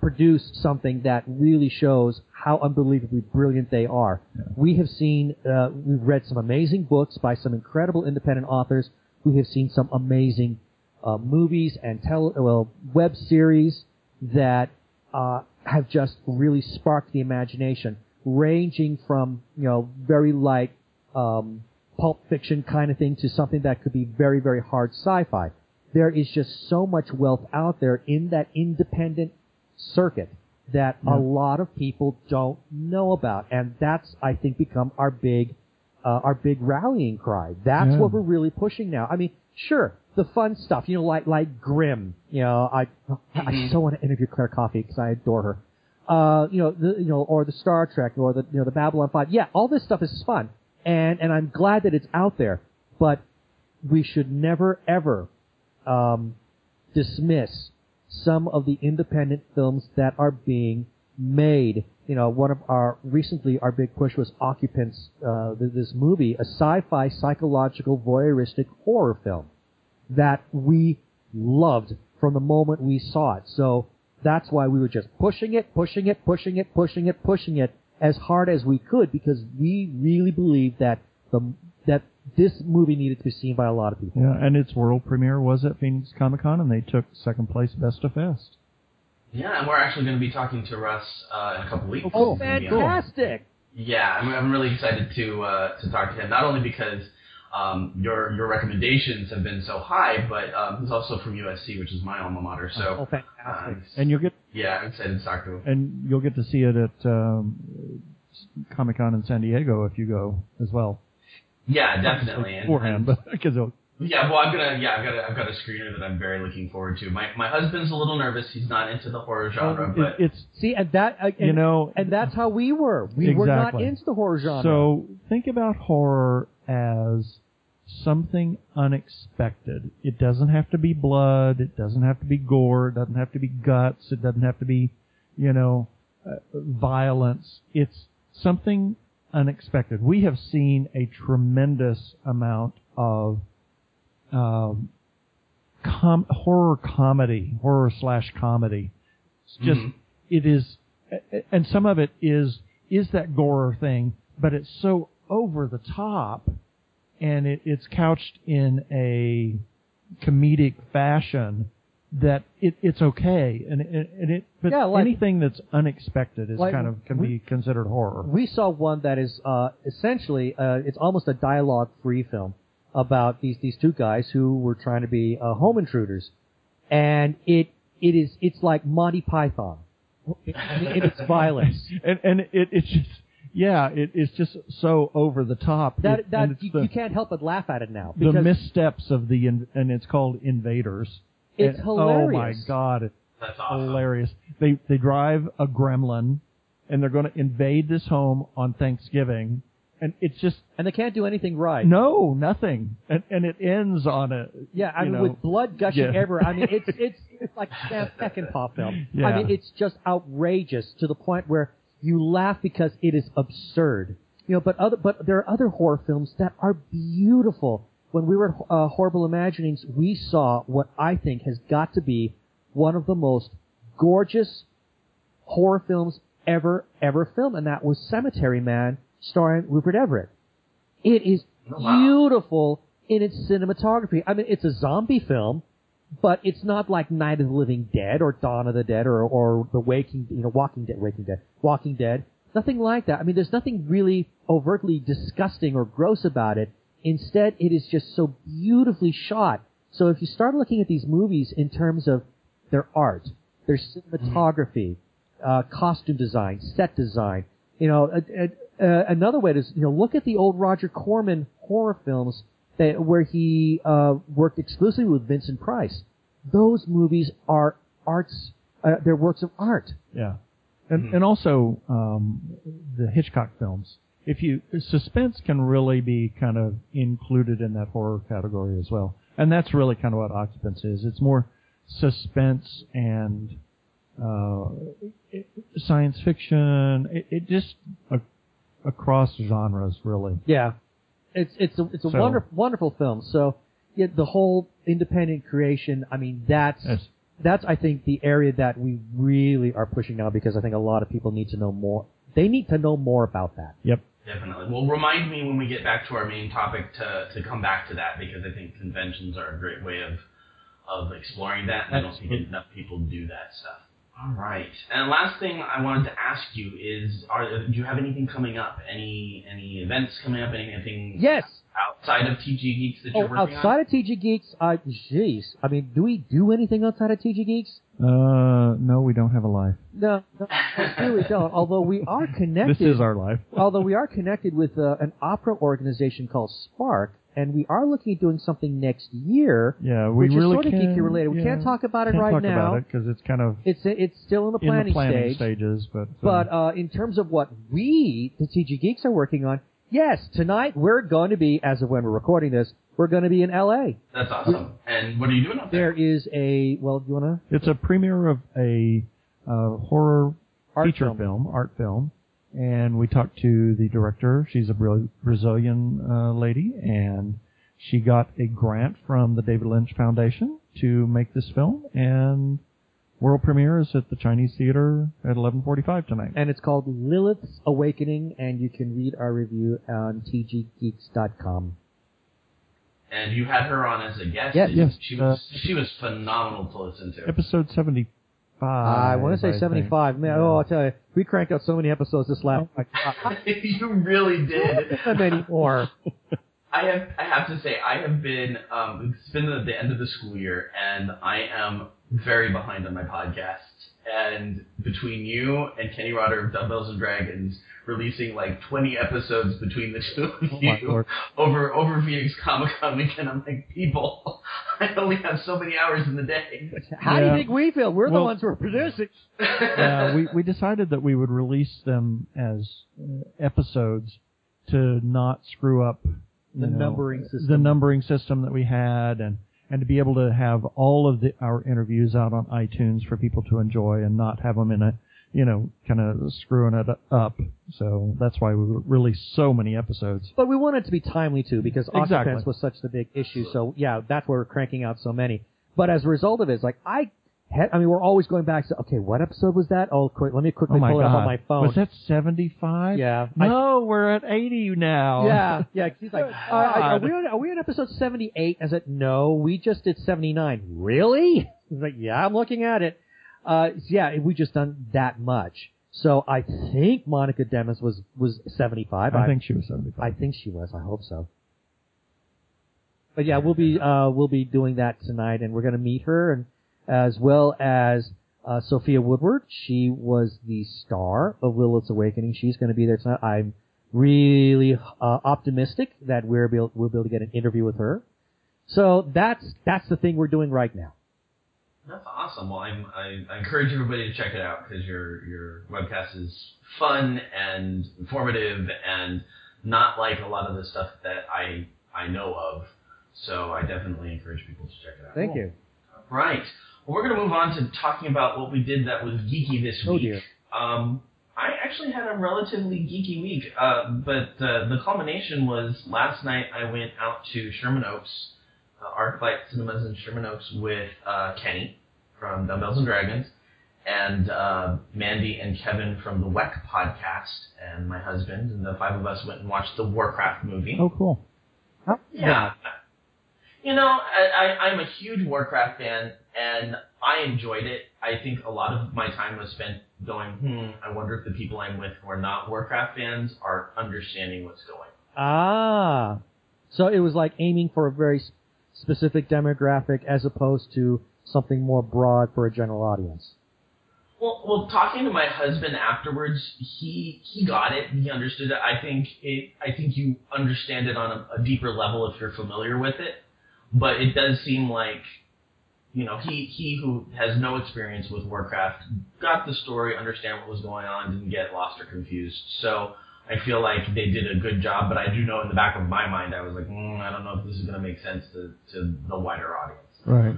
produce something that really shows how unbelievably brilliant they are. We have seen, uh, we've read some amazing books by some incredible independent authors. We have seen some amazing uh, movies and tele, well, web series that uh, have just really sparked the imagination, ranging from you know very light um, pulp fiction kind of thing to something that could be very very hard sci-fi. There is just so much wealth out there in that independent circuit that Yeah. a lot of people don't know about, and that's I think become our big uh, our big rallying cry. That's Yeah. what we're really pushing now. I mean, sure, the fun stuff, you know, like like Grimm. You know, I I so want to interview Claire Coffee because I adore her. Uh, you know, the, you know, or the Star Trek, or the you know the Babylon Five. Yeah, all this stuff is fun, and and I'm glad that it's out there. But we should never ever um, dismiss some of the independent films that are being made. You know, one of our recently our big push was Occupants, uh, this movie, a sci-fi psychological voyeuristic horror film that we loved from the moment we saw it. So that's why we were just pushing it, pushing it, pushing it, pushing it, pushing it as hard as we could because we really believed that the that this movie needed to be seen by a lot of people. Yeah, and its world premiere was at Phoenix Comic Con, and they took second place Best of Fest. Yeah, and we're actually going to be talking to Russ uh, in a couple weeks. Oh, We'll be on- fantastic! Yeah, I'm, I'm really excited to uh, to talk to him. Not only because your your recommendations have been so high, but um, he's also from USC, which is my alma mater. Oh, So, uh, fantastic! And you'll get yeah, I'm excited to talk to him. and you'll get to see it at um, Comic Con in San Diego if you go as well. Yeah, definitely. And, beforehand, but *laughs* because yeah, well, I'm gonna yeah, I've got a, I've got a screener that I'm very looking forward to. My my husband's a little nervous. He's not into the horror genre, but it's See, and that uh, and, you know and that's how we were. We were not into the horror genre. So think about horror as something unexpected. It doesn't have to be blood. It doesn't have to be gore. It doesn't have to be guts. It doesn't have to be, you know, uh, violence. It's something unexpected. We have seen a tremendous amount of um, com- horror comedy, horror slash comedy. It's just Mhm. it is, and some of it is is that gore thing, but it's so over the top, and it, it's couched in a comedic fashion that it, it's okay, and it, and it but Yeah, like- anything that's unexpected is Like, kind of can we- be considered horror. we saw one that is uh, essentially uh, it's almost a dialogue-free film about these these two guys who were trying to be uh, home intruders, and it it is it's like Monty Python *laughs* its violence. and and it it's just yeah, it, it's just so over the top. That It- that you, the, you can't help but laugh at it now the missteps of the in, and it's called Invaders. It's And- Oh my god, it's that's awesome. hilarious. They they drive a gremlin and they're going to invade this home on Thanksgiving and it's just and they can't do anything right. no, nothing. And and it ends on a Yeah, I you mean, know, with blood gushing yeah. everywhere. I mean, it's *laughs* it's it's like a Sam Peckinpah film. I mean, it's just outrageous to the point where you laugh because it is absurd. You know, but other but there are other horror films that are beautiful. When we were at uh, Horrible Imaginings, we saw what I think has got to be one of the most gorgeous horror films ever ever filmed, and that was Cemetery Man, starring Rupert Everett. It is beautiful in its cinematography. I mean, it's a zombie film, but it's not like Night of the Living Dead or Dawn of the Dead or or the Waking, you know, Walking Dead, Waking Dead, Walking Dead. Nothing like that. I mean, there's nothing really overtly disgusting or gross about it. Instead, it is just so beautifully shot. So if you start looking at these movies in terms of their art, their cinematography, uh, costume design, set design. You know, uh, uh, another way to you know look at the old Roger Corman horror films where he uh, worked exclusively with Vincent Price. Those movies are arts. Uh, they're works of art. Yeah, and Mhm. and also um, the Hitchcock films. If you suspense can really be kind of included in that horror category as well, and that's really kind of what Occupants is. It's more suspense and uh, it, science fiction. It, it just a, across genres really. Yeah, it's it's a it's a So- wonderful wonderful film. So yeah, the whole independent creation. I mean, that's Yes. that's I think the area that we really are pushing now because I think a lot of people need to know more. They need to know more about that. Yep. Definitely. Well, remind me when we get back to our main topic to, to come back to that because I think conventions are a great way of of exploring that, and I don't think enough people do that stuff. All right. And last thing I wanted to ask you is, are do you have anything coming up? Any any events coming up? Anything Yes. outside of TG Geeks that you're Oh, working outside of TG Geeks, uh, jeez. I mean, do we do anything outside of TG Geeks? Uh, no, we don't have a life. No, no, we really don't. *laughs* Although we are connected. This is our life. although we are connected with uh, an opera organization called Spark, and we are looking at doing something next year. Yeah, we which really is sort of can, geeky related. We yeah, can't talk about it can't right talk now. about it because it's kind of It's it's still in the in planning, the planning stage. stages, but uh, But uh, in terms of what we, the TG Geeks, are working on, yes, tonight we're going to be, as of when we're recording this, we're going to be in LA. That's awesome. And what are you doing up There there? is a well, do you want to it's a premiere of a uh, horror Art feature film. film, art film, and we talked to the director. She's a Brazilian uh, lady, and she got a grant from the David Lynch Foundation to make this film, and world premiere is at the Chinese Theater at 11:45 tonight. and it's called Lilith's Awakening, and you can read our review on tggeeks.com. And you had her on as a guest. Yes. Yes, She uh, was she was phenomenal to listen to. Episode 75. I want to say think. 75. Man, oh, I'll tell you, we cranked out so many episodes this last. *laughs* you really did. *laughs* Not many more. I have I have to say I have been um, it's been the, the end of the school year and I am very behind on my podcasts. And between you and Kenny Rotter of Dumbbells and Dragons releasing like 20 episodes between the two of Oh, you over over Phoenix Comic Con weekend, I'm like, people, *laughs* I only have so many hours in the day. How do you think we feel? We're the ones who are producing. *laughs* yeah, we we decided that we would release them as uh, episodes to not screw up The know, numbering system. the numbering system that we had, and and to be able to have all of the our interviews out on iTunes for people to enjoy, and not have them in a you know kind of screwing it up. So that's why we released so many episodes. But we wanted it to be timely too, because Exactly. Octopus was such the big issue. So yeah, that's why we're cranking out so many. But as a result of it, it's like I, I mean, we're always going back to okay, what episode was that? Oh, quick, let me quickly Oh pull it up on my phone. was that seventy five? Yeah. I- No, we're at eighty now. Yeah, yeah. He's like, *laughs* uh, are we on, are we on episode seventy eight? I said, no, we just did seventy nine. Really? *laughs* He's like, yeah, I'm looking at it. Uh, yeah, we just done that much. So I think Monica Demes was was seventy five. I think she was seventy five. I think she was. I hope so. But yeah, we'll be uh, we'll be doing that tonight, and we're going to meet her, and as well as uh, Sophia Woodward. She was the star of Lilith's Awakening. She's going to be there tonight. I'm really uh, optimistic that we're able, we'll be able to get an interview with her. So that's that's the thing we're doing right now. That's awesome. Well, I'm, I, I encourage everybody to check it out because your your webcast is fun and informative and not like a lot of the stuff that I I know of. So I definitely encourage people to check it out. Thank you. Right. Well, we're going to move on to talking about what we did that was geeky this Oh week. dear. Um, I actually had a relatively geeky week, uh, but uh, the culmination was last night. I went out to Sherman Oaks, uh, ArcLight Cinemas in Sherman Oaks with uh, Kenny from Dumbbells and Dragons, and uh, Mandy and Kevin from the WEC podcast, and my husband, and the five of us went and watched the Warcraft movie. Oh, cool. Yeah. You know, I, I, I'm a huge Warcraft fan, and I enjoyed it. I think a lot of my time was spent going, hmm, I wonder if the people I'm with who are not Warcraft fans are understanding what's going on. Ah, so it was like aiming for a very s- specific demographic as opposed to something more broad for a general audience. Well, well, talking to my husband afterwards, he he got it. He understood it. I think it. I think you understand it on a, a deeper level if you're familiar with it. But it does seem like, you know, he he who has no experience with Warcraft got the story, understand what was going on, didn't get lost or confused. So I feel like they did a good job. But I do know in the back of my mind, I was like, mm, I don't know if this is going to make sense to to the wider audience. Right.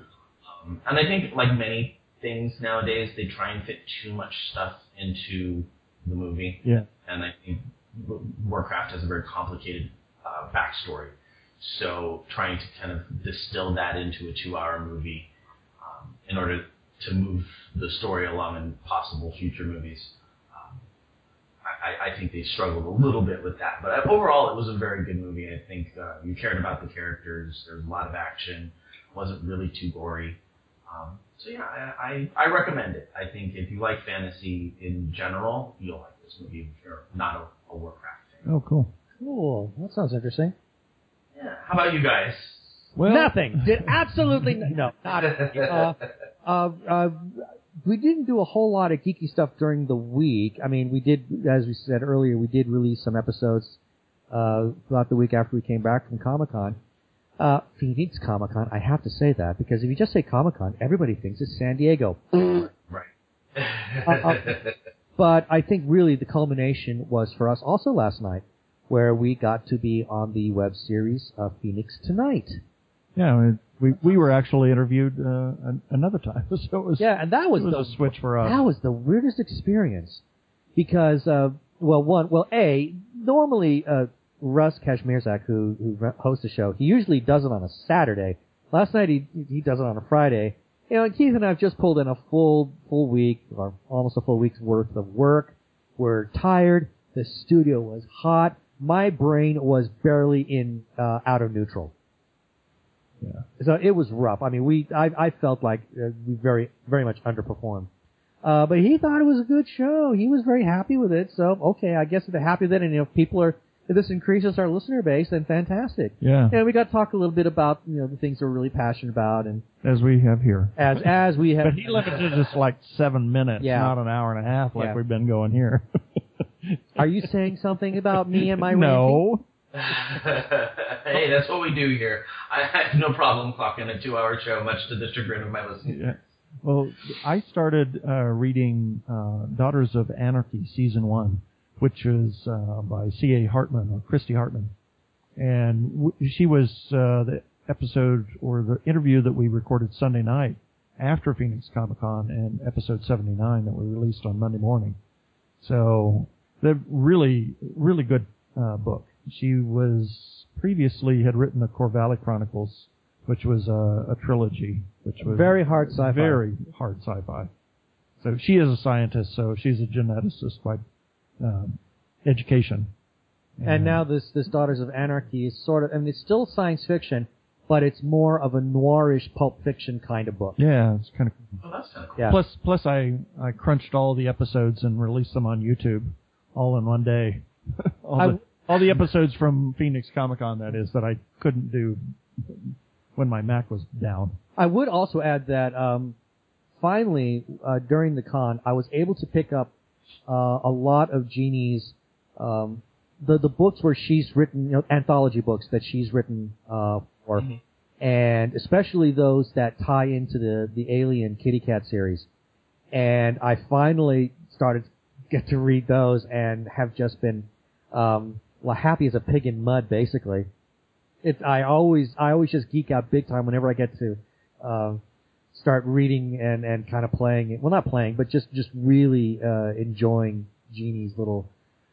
Um, and I think, like many things nowadays, they try and fit too much stuff into the movie. Yeah. And I think Warcraft has a very complicated uh, backstory. So trying to kind of distill that into a two-hour movie um, in order to move the story along in possible future movies, um, I, I- I think they struggled a little bit with that. But overall, it was a very good movie. I think uh, you cared about the characters. There was a lot of action. wasn't really too gory. Um, so yeah, I, I, I recommend it. I think if you like fantasy in general, you'll like this movie if you're not a, a Warcraft fan. Oh, cool. Cool. That sounds interesting. Yeah. How about you guys? Well, Nothing. *laughs* Did absolutely no. no, Not. Uh, Uh, uh, we didn't do a whole lot of geeky stuff during the week. I mean, we did, as we said earlier, we did release some episodes uh, throughout the week after we came back from Comic Con. Uh, Phoenix Comic Con. I have to say that because if you just say Comic Con, everybody thinks it's San Diego. Right. uh, But I think really the culmination was for us also last night, where we got to be on the web series of Phoenix Tonight. Yeah, we we were actually interviewed uh, an, another time, *laughs* so it was Yeah, and that was, was the a switch for us. That was the weirdest experience because, uh, well, one, well, a normally uh, Russ Kashmirzak, who who hosts the show, he usually does it on a Saturday. Last night he he does it on a Friday. You know, and Keith and I have just pulled in a full full week or almost a full week's worth of work. We're tired. The studio was hot. My brain was barely in uh, out of neutral. Yeah. So it was rough. I mean, we I, I felt like uh, we very very much underperformed. Uh, but he thought it was a good show. He was very happy with it. So okay, I guess if they're happy with it, and if people are if this increases our listener base, then fantastic. Yeah, And we got to talk a little bit about you know the things we're really passionate about, and as we have here. as as we have. *laughs* But he limited us like seven minutes, Yeah. not an hour and a half like Yeah. we've been going here. *laughs* Are you saying something about me and my ranting? no? *laughs* hey, that's what we do here. I have no problem clocking a two-hour show, much to the chagrin of my listeners. Yeah. Well, I started uh, reading uh, Daughters of Anarchy season one, which is uh, by C.A. Hartman or Christy Hartman, and w- she was uh, the episode or the interview that we recorded Sunday night after Phoenix Comic Con and episode 79 that we released on Monday morning. So they're really, really good uh, book. She was previously had written the Corvallis Chronicles, which was a, a trilogy, which was Very hard sci-fi. very hard sci-fi. So she is a scientist, so she's a geneticist by um, education. And now this this Daughters of Anarchy is sort of, I mean, it's still science fiction, but it's more of a noirish pulp fiction kind of book. yeah, it's kind of Oh, that's kind of cool. Yeah. plus plus I I crunched all the episodes and released them on YouTube all in one day. *laughs* all, I- the, all the episodes from Phoenix Comic Con that is that I couldn't do when my Mac was down. I would also add that um, finally uh, during the con, I was able to pick up uh, a lot of Gini's um, the the books where she's written, you know, anthology books that she's written uh, for, Mhm. and especially those that tie into the the Alien Kitty Cat series. And I finally started to get to read those and have just been um, well, happy as a pig in mud, basically. It's I always I always just geek out big time whenever I get to uh, start reading and and kind of playing it. Well, not playing, but just just really uh, enjoying Gini's little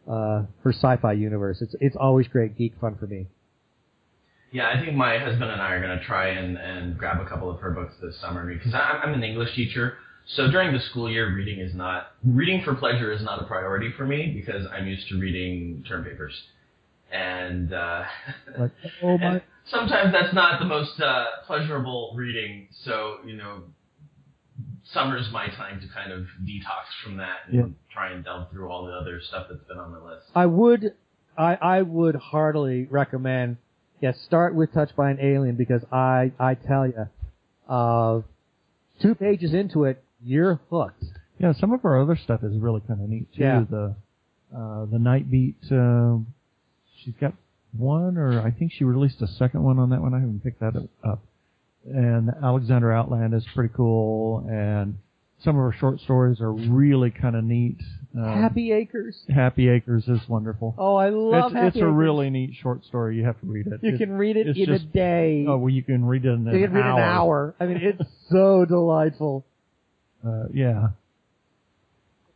uh, her sci-fi universe. It's it's always great geek fun for me. Yeah, I think my husband and I are going to try and, and grab a couple of her books this summer because I'm, I'm an English teacher. So during the school year, reading is not reading for pleasure is not a priority for me because I'm used to reading term papers, and uh, Like, oh and sometimes that's not the most uh, pleasurable reading. So you know, summer's my time to kind of detox from that and Yeah. try and delve through all the other stuff that's been on the list. I would I I would heartily recommend yes start with Touched by an Alien because I I tell you, uh, two pages into it you're hooked. yeah, some of our other stuff is really kind of neat too. Yeah. The uh, the Night Beat. Um, she's got one, or I think she released a second one on that one. I haven't picked that up. And Alexander Outland is pretty cool, and some of her short stories are really kind of neat. Um, Happy Acres. Happy Acres is wonderful. Oh, I love it's Happy it's a really neat short story. You have to read it. You It- can read it in a day. Oh, well, you can read it in an you can read it hour. in an hour. I mean, it's so delightful. Uh, yeah.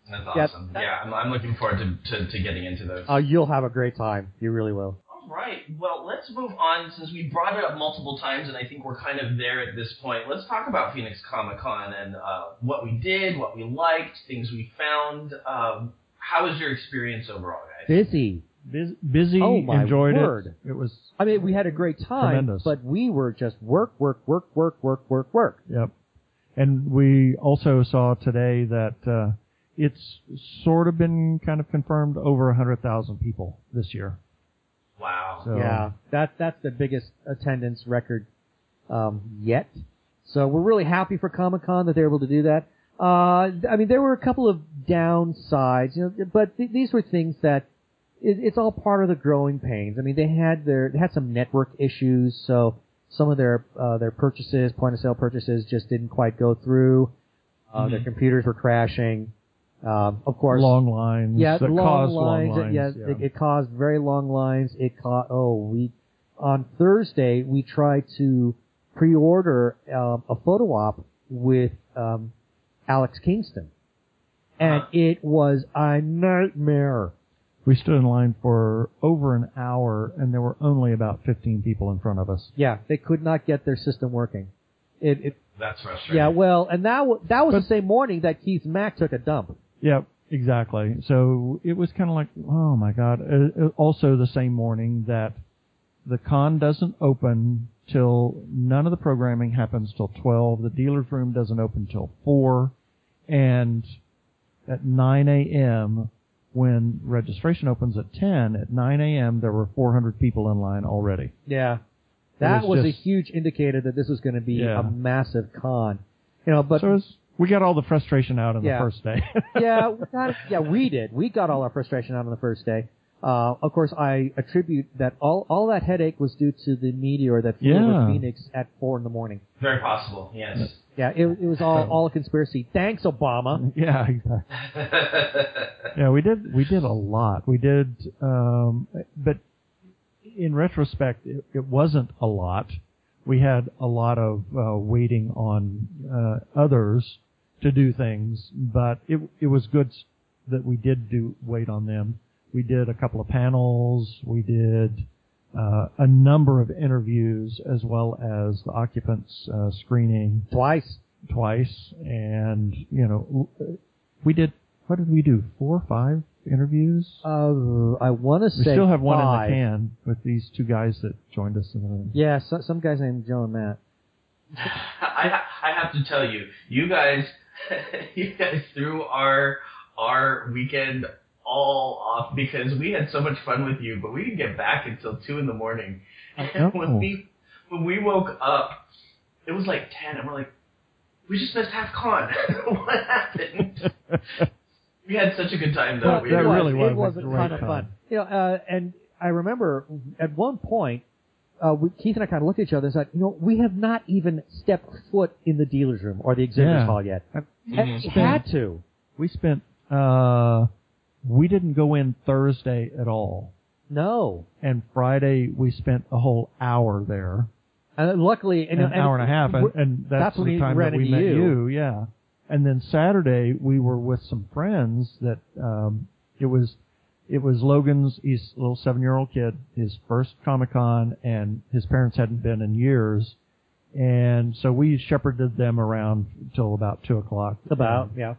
That's Yeah, awesome. that- Yeah, I'm, I'm looking forward to, to, to getting into those. Oh, you'll have a great time. You really will. All right. Well, let's move on since we brought it up multiple times, and I think we're kind of there at this point. Let's talk about Phoenix Comic Con and uh, what we did, what we liked, things we found. Um, how was your experience overall, guys? Busy. Bus- busy. Oh, my enjoyed word. it. It was. I mean, we had a great time, Tremendous. but we were just work, work, work, work, work, work, work. Yep. And we also saw today that uh, it's sort of been kind of confirmed over a hundred thousand people this year. Wow. So Yeah, that that's the biggest attendance record um, yet. So we're really happy for Comic Con that they're able to do that. Uh, I mean, there were a couple of downsides, you know, but th- these were things that it, it's all part of the growing pains. I mean, they had their they had some network issues, so some of their uh, their purchases, point of sale purchases, just didn't quite go through. Uh, Their computers were crashing. Um, of course, long lines. yeah, long caused lines. long lines. yeah, It, it caused very long lines. It caught. Oh, we on Thursday we tried to pre-order um, a photo op with um, Alex Kingston, and Uh-huh. it was a nightmare. We stood in line for over an hour, and there were only about 15 people in front of us. Yeah, they could not get their system working. It, it That's frustrating. yeah, well, and that wa- that was But- the same morning that Keith Mack took a dump. Yep, exactly. So it was kind of like, oh my god. Uh, uh, also, the same morning that the con doesn't open till none of the programming happens till 12. The dealer's room doesn't open till 4. And at 9 a.m., when registration opens at 10, at 9 a.m., there were 400 people in line already. Yeah, that was was, a huge indicator that this was going to be Yeah. a massive con. You know, but so was, we got all the frustration out on Yeah. the first day. *laughs* yeah, we yeah, we did. We got all our frustration out on the first day. Uh, of course, I attribute that all all that headache was due to the meteor that flew Yeah. over Phoenix at four in the morning. Very possible. Yes. Yeah, it, it was all all a conspiracy. Thanks, Obama. *laughs* yeah, exactly. Yeah, we did. We did a lot. We did, um, but in retrospect, it, it wasn't a lot. We had a lot of uh, waiting on uh, others to do things, but it it was good that we did do wait on them. We did a couple of panels. We did uh, a number of interviews as well as the occupants uh, screening Twice. twice, and you know, we did. What did we do? Four or five interviews. Uh, I want to say we still have one five. in the can with these two guys that joined us in the room. Yeah, so, some guys named Joe and Matt. *laughs* I ha- I have to tell you, you guys, *laughs* you guys threw our our weekend all off because we had so much fun with you, but we didn't get back until two in the morning. And when know. we when we woke up, it was like ten, and we're like, we just missed half con. *laughs* what happened? *laughs* We had such a good time though. Well, We that it really was, was it was a ton great of time. fun. You know, uh, and I remember at one point, uh, we, Keith and I kind of looked at each other and said, you know, we have not even stepped foot in the dealer's room or the exhibitors Yeah. hall yet. And And we had to. we spent. Uh, we didn't go in Thursday at all, No. and Friday we spent a whole hour there, And luckily, and, an hour and a half, and, and that's, that's the time that we met you. you. Yeah, and then Saturday we were with some friends that um, it was it was Logan's he's a little seven year old kid his first Comic Con and his parents hadn't been in years, and so we shepherded them around till about two o'clock. about, yeah.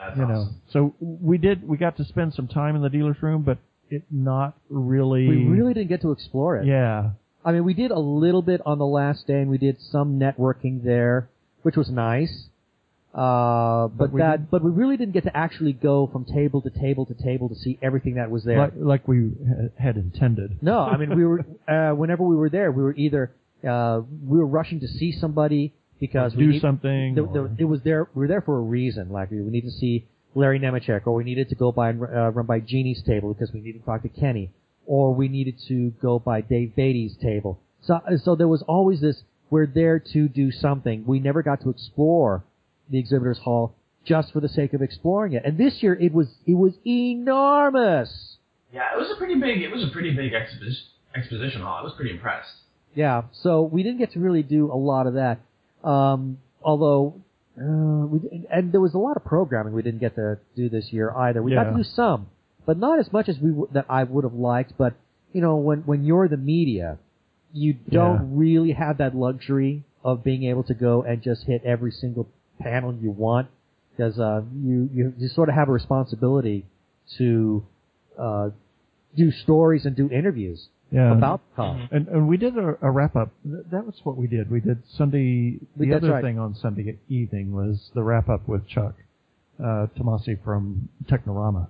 That's you know, so we did we got to spend some time in the dealer's room, but it not really. We really didn't get to explore it. Yeah, I mean, we did a little bit on the last day, and we did some networking there, which was nice. Uh, but, But we that, but we really didn't get to actually go from table to table to table to see everything that was there. like like we ha- had intended. No, I mean we were *laughs* uh, whenever we were there, we were either uh, we were rushing to see somebody because we do need- something. the- or- the- it was there. We were there for a reason. Like we needed to see Larry Nemecek, or we needed to go by and uh, run by Gini's table because we needed to talk to Kenny, or we needed to go by Dave Beatty's table. So, so there was always this. We're there to do something. We never got to explore the exhibitors hall just for the sake of exploring it. And this year it was it was enormous. Yeah, it was a pretty big. It was a pretty big exposition exposition hall. I was pretty impressed. Yeah, so we didn't get to really do a lot of that. Um, although, uh, we, and there was a lot of programming we didn't get to do this year either. We got Yeah. to do some, but not as much as we w- that I would have liked. But you know, when when you're the media, you don't really have that luxury of being able to go and just hit every single panel you want because uh, you, you you sort of have a responsibility to uh, do stories and do interviews yeah. about con. And, and we did a, a wrap up. Th- That was what we did. We did Sunday. The that's other right. thing on Sunday evening was the wrap up with Chuck uh, Tomasi from Technorama.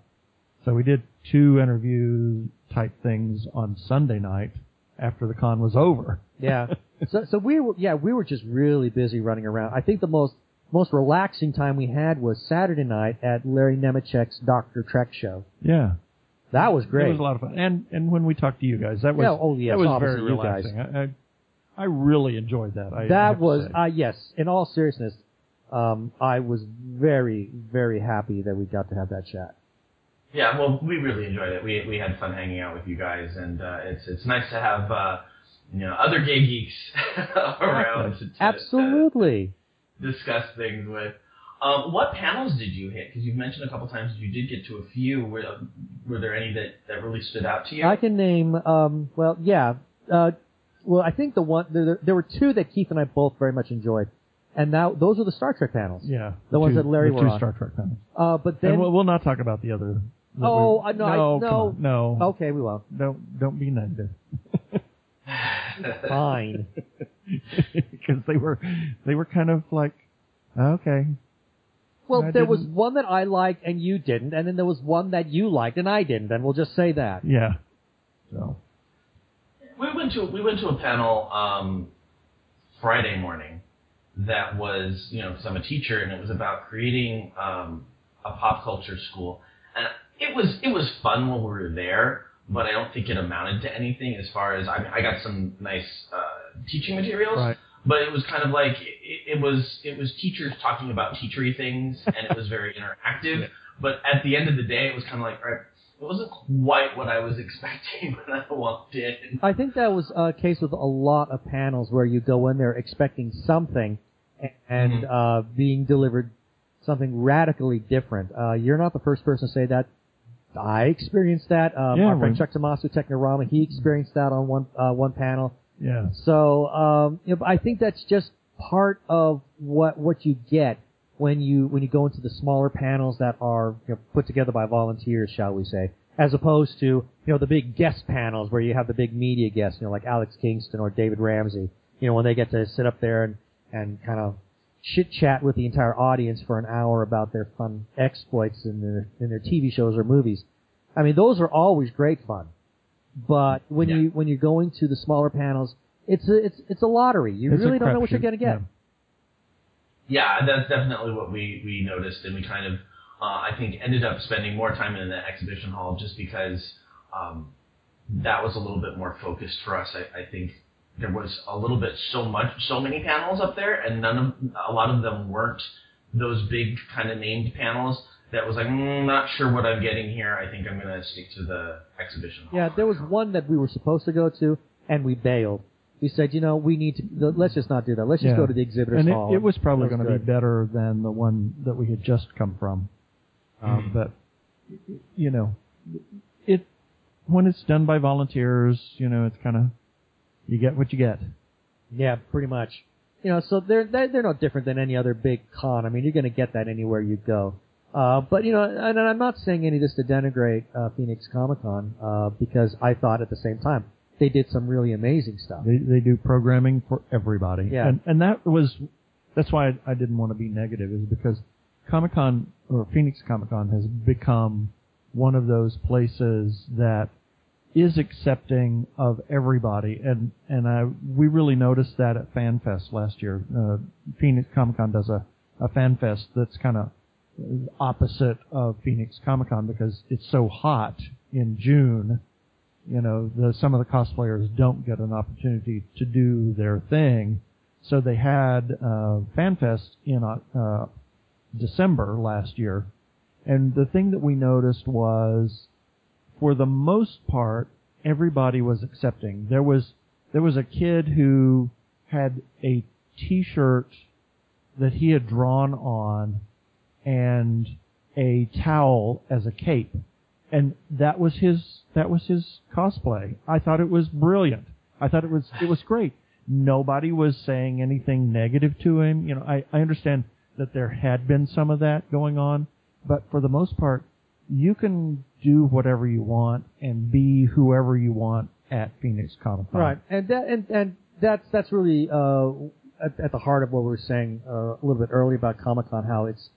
So we did two interview type things on Sunday night after the con was over. Yeah. *laughs* so so we were yeah we were just really busy running around. I think the most most relaxing time we had was Saturday night at Larry Nemecek's Doctor Trek show. Yeah. That was great. It was a lot of fun. And and when we talked to you guys, that was Yeah, oh, yes, that was very you guys. relaxing. I, I I really enjoyed that. I that was uh, yes. In all seriousness, um, I was very very happy that we got to have that chat. Yeah, well, we really enjoyed it. We we had fun hanging out with you guys, and uh, it's it's nice to have uh, you know other gay geeks *laughs* around to, to, Absolutely. to discuss things with. Um, what panels did you hit? Because you've mentioned a couple times you did get to a few. Were, were there any that, that really stood out to you? I can name. Um, well, yeah. Uh, well, I think the one there, there were two that Keith and I both very much enjoyed, and now those are the Star Trek panels. yeah. the ones two, that Larry the were two on. Star Trek panels. Uh, but then and we'll, we'll not talk about the other. that Oh, we- I- no, I- no, no. no. okay, we won't. Don't don't be negative. Fine. *laughs* Because they were they were kind of like okay. Well, I there was didn't- one that I liked and you didn't, and then there was one that you liked and I didn't, and we'll just say that. Yeah. So we went to we went to a panel um, Friday morning that was you know because I'm a teacher and it was about creating um, a pop culture school and it was it was fun while we were there but I don't think it amounted to anything as far as I mean, I got some nice uh, teaching materials Right. But it was kind of like it, it was it was teachers talking about teachery things *laughs* and it was very interactive but at the end of the day it was kind of like all right, it wasn't quite what I was *laughs* expecting when I walked in. I think that was a case with a lot of panels where you go in there expecting something and Mhm. uh, being delivered something radically different. Uh, you're not the first person to say that. I experienced that. Um, Yeah, our friend Chuck Tomasi Technorama, he experienced that on one uh, one panel. Yeah. So um, you know, I think that's just part of what what you get when you when you go into the smaller panels that are you know, put together by volunteers, shall we say, as opposed to you know the big guest panels where you have the big media guests, you know like Alex Kingston or David Ramsey. You know when they get to sit up there and and kind of chit chat with the entire audience for an hour about their fun exploits in their in their TV shows or movies. I mean those are always great fun. But when Yeah. you when you're going to the smaller panels, it's a it's it's a lottery. You It's really don't know what you're going to get. yeah. Yeah, that's definitely what we, we noticed, and we kind of, uh, I think, ended up spending more time in the exhibition hall just because um, that was a little bit more focused for us. I, I think there was a little bit so much, so many panels up there, and none of, a lot of them weren't those big kind of named panels. That was like, mm, not sure what I'm getting here. I think I'm gonna stick to the exhibition hall. Yeah, there was one that we were supposed to go to, and we bailed. We said, you know, we need to. the- Let's just not do that. Let's just Yeah. go to the exhibitors and it, hall. it was probably going to be better than the one that we had just come from. Um, Mhm. But you know, it when it's done by volunteers, you know, it's kind of you get what you get. Yeah, pretty much. You know, so they're they're, they're no different than any other big con. I mean, you're going to get that anywhere you go. Uh, but you know, and I'm not saying any of this to denigrate uh, Phoenix Comic Con uh, because I thought at the same time they did some really amazing stuff. They they do programming for everybody. Yeah. And and that was that's why I, I didn't want to be negative is because Comic Con or Phoenix Comic Con has become one of those places that is accepting of everybody and and I we really noticed that at FanFest last year. Uh, Phoenix Comic Con does a a FanFest that's kind of opposite of Phoenix Comic Con because it's so hot in June you know, the, some of the cosplayers don't get an opportunity to do their thing. So they had uh, FanFest in uh, December last year, and the thing that we noticed was, for the most part, everybody was accepting. There was there was a kid who had a T-shirt that he had drawn on, and a towel as a cape and that was his that was his cosplay. I thought it was brilliant. I thought it was it was great. Nobody was saying anything negative to him. You know, I, I understand that there had been some of that going on, but for the most part, you can do whatever you want and be whoever you want at Phoenix Comic Con. Right, and that and and that's that's really uh, at, at the heart of what we were saying uh, a little bit earlier about Comic Con, how it's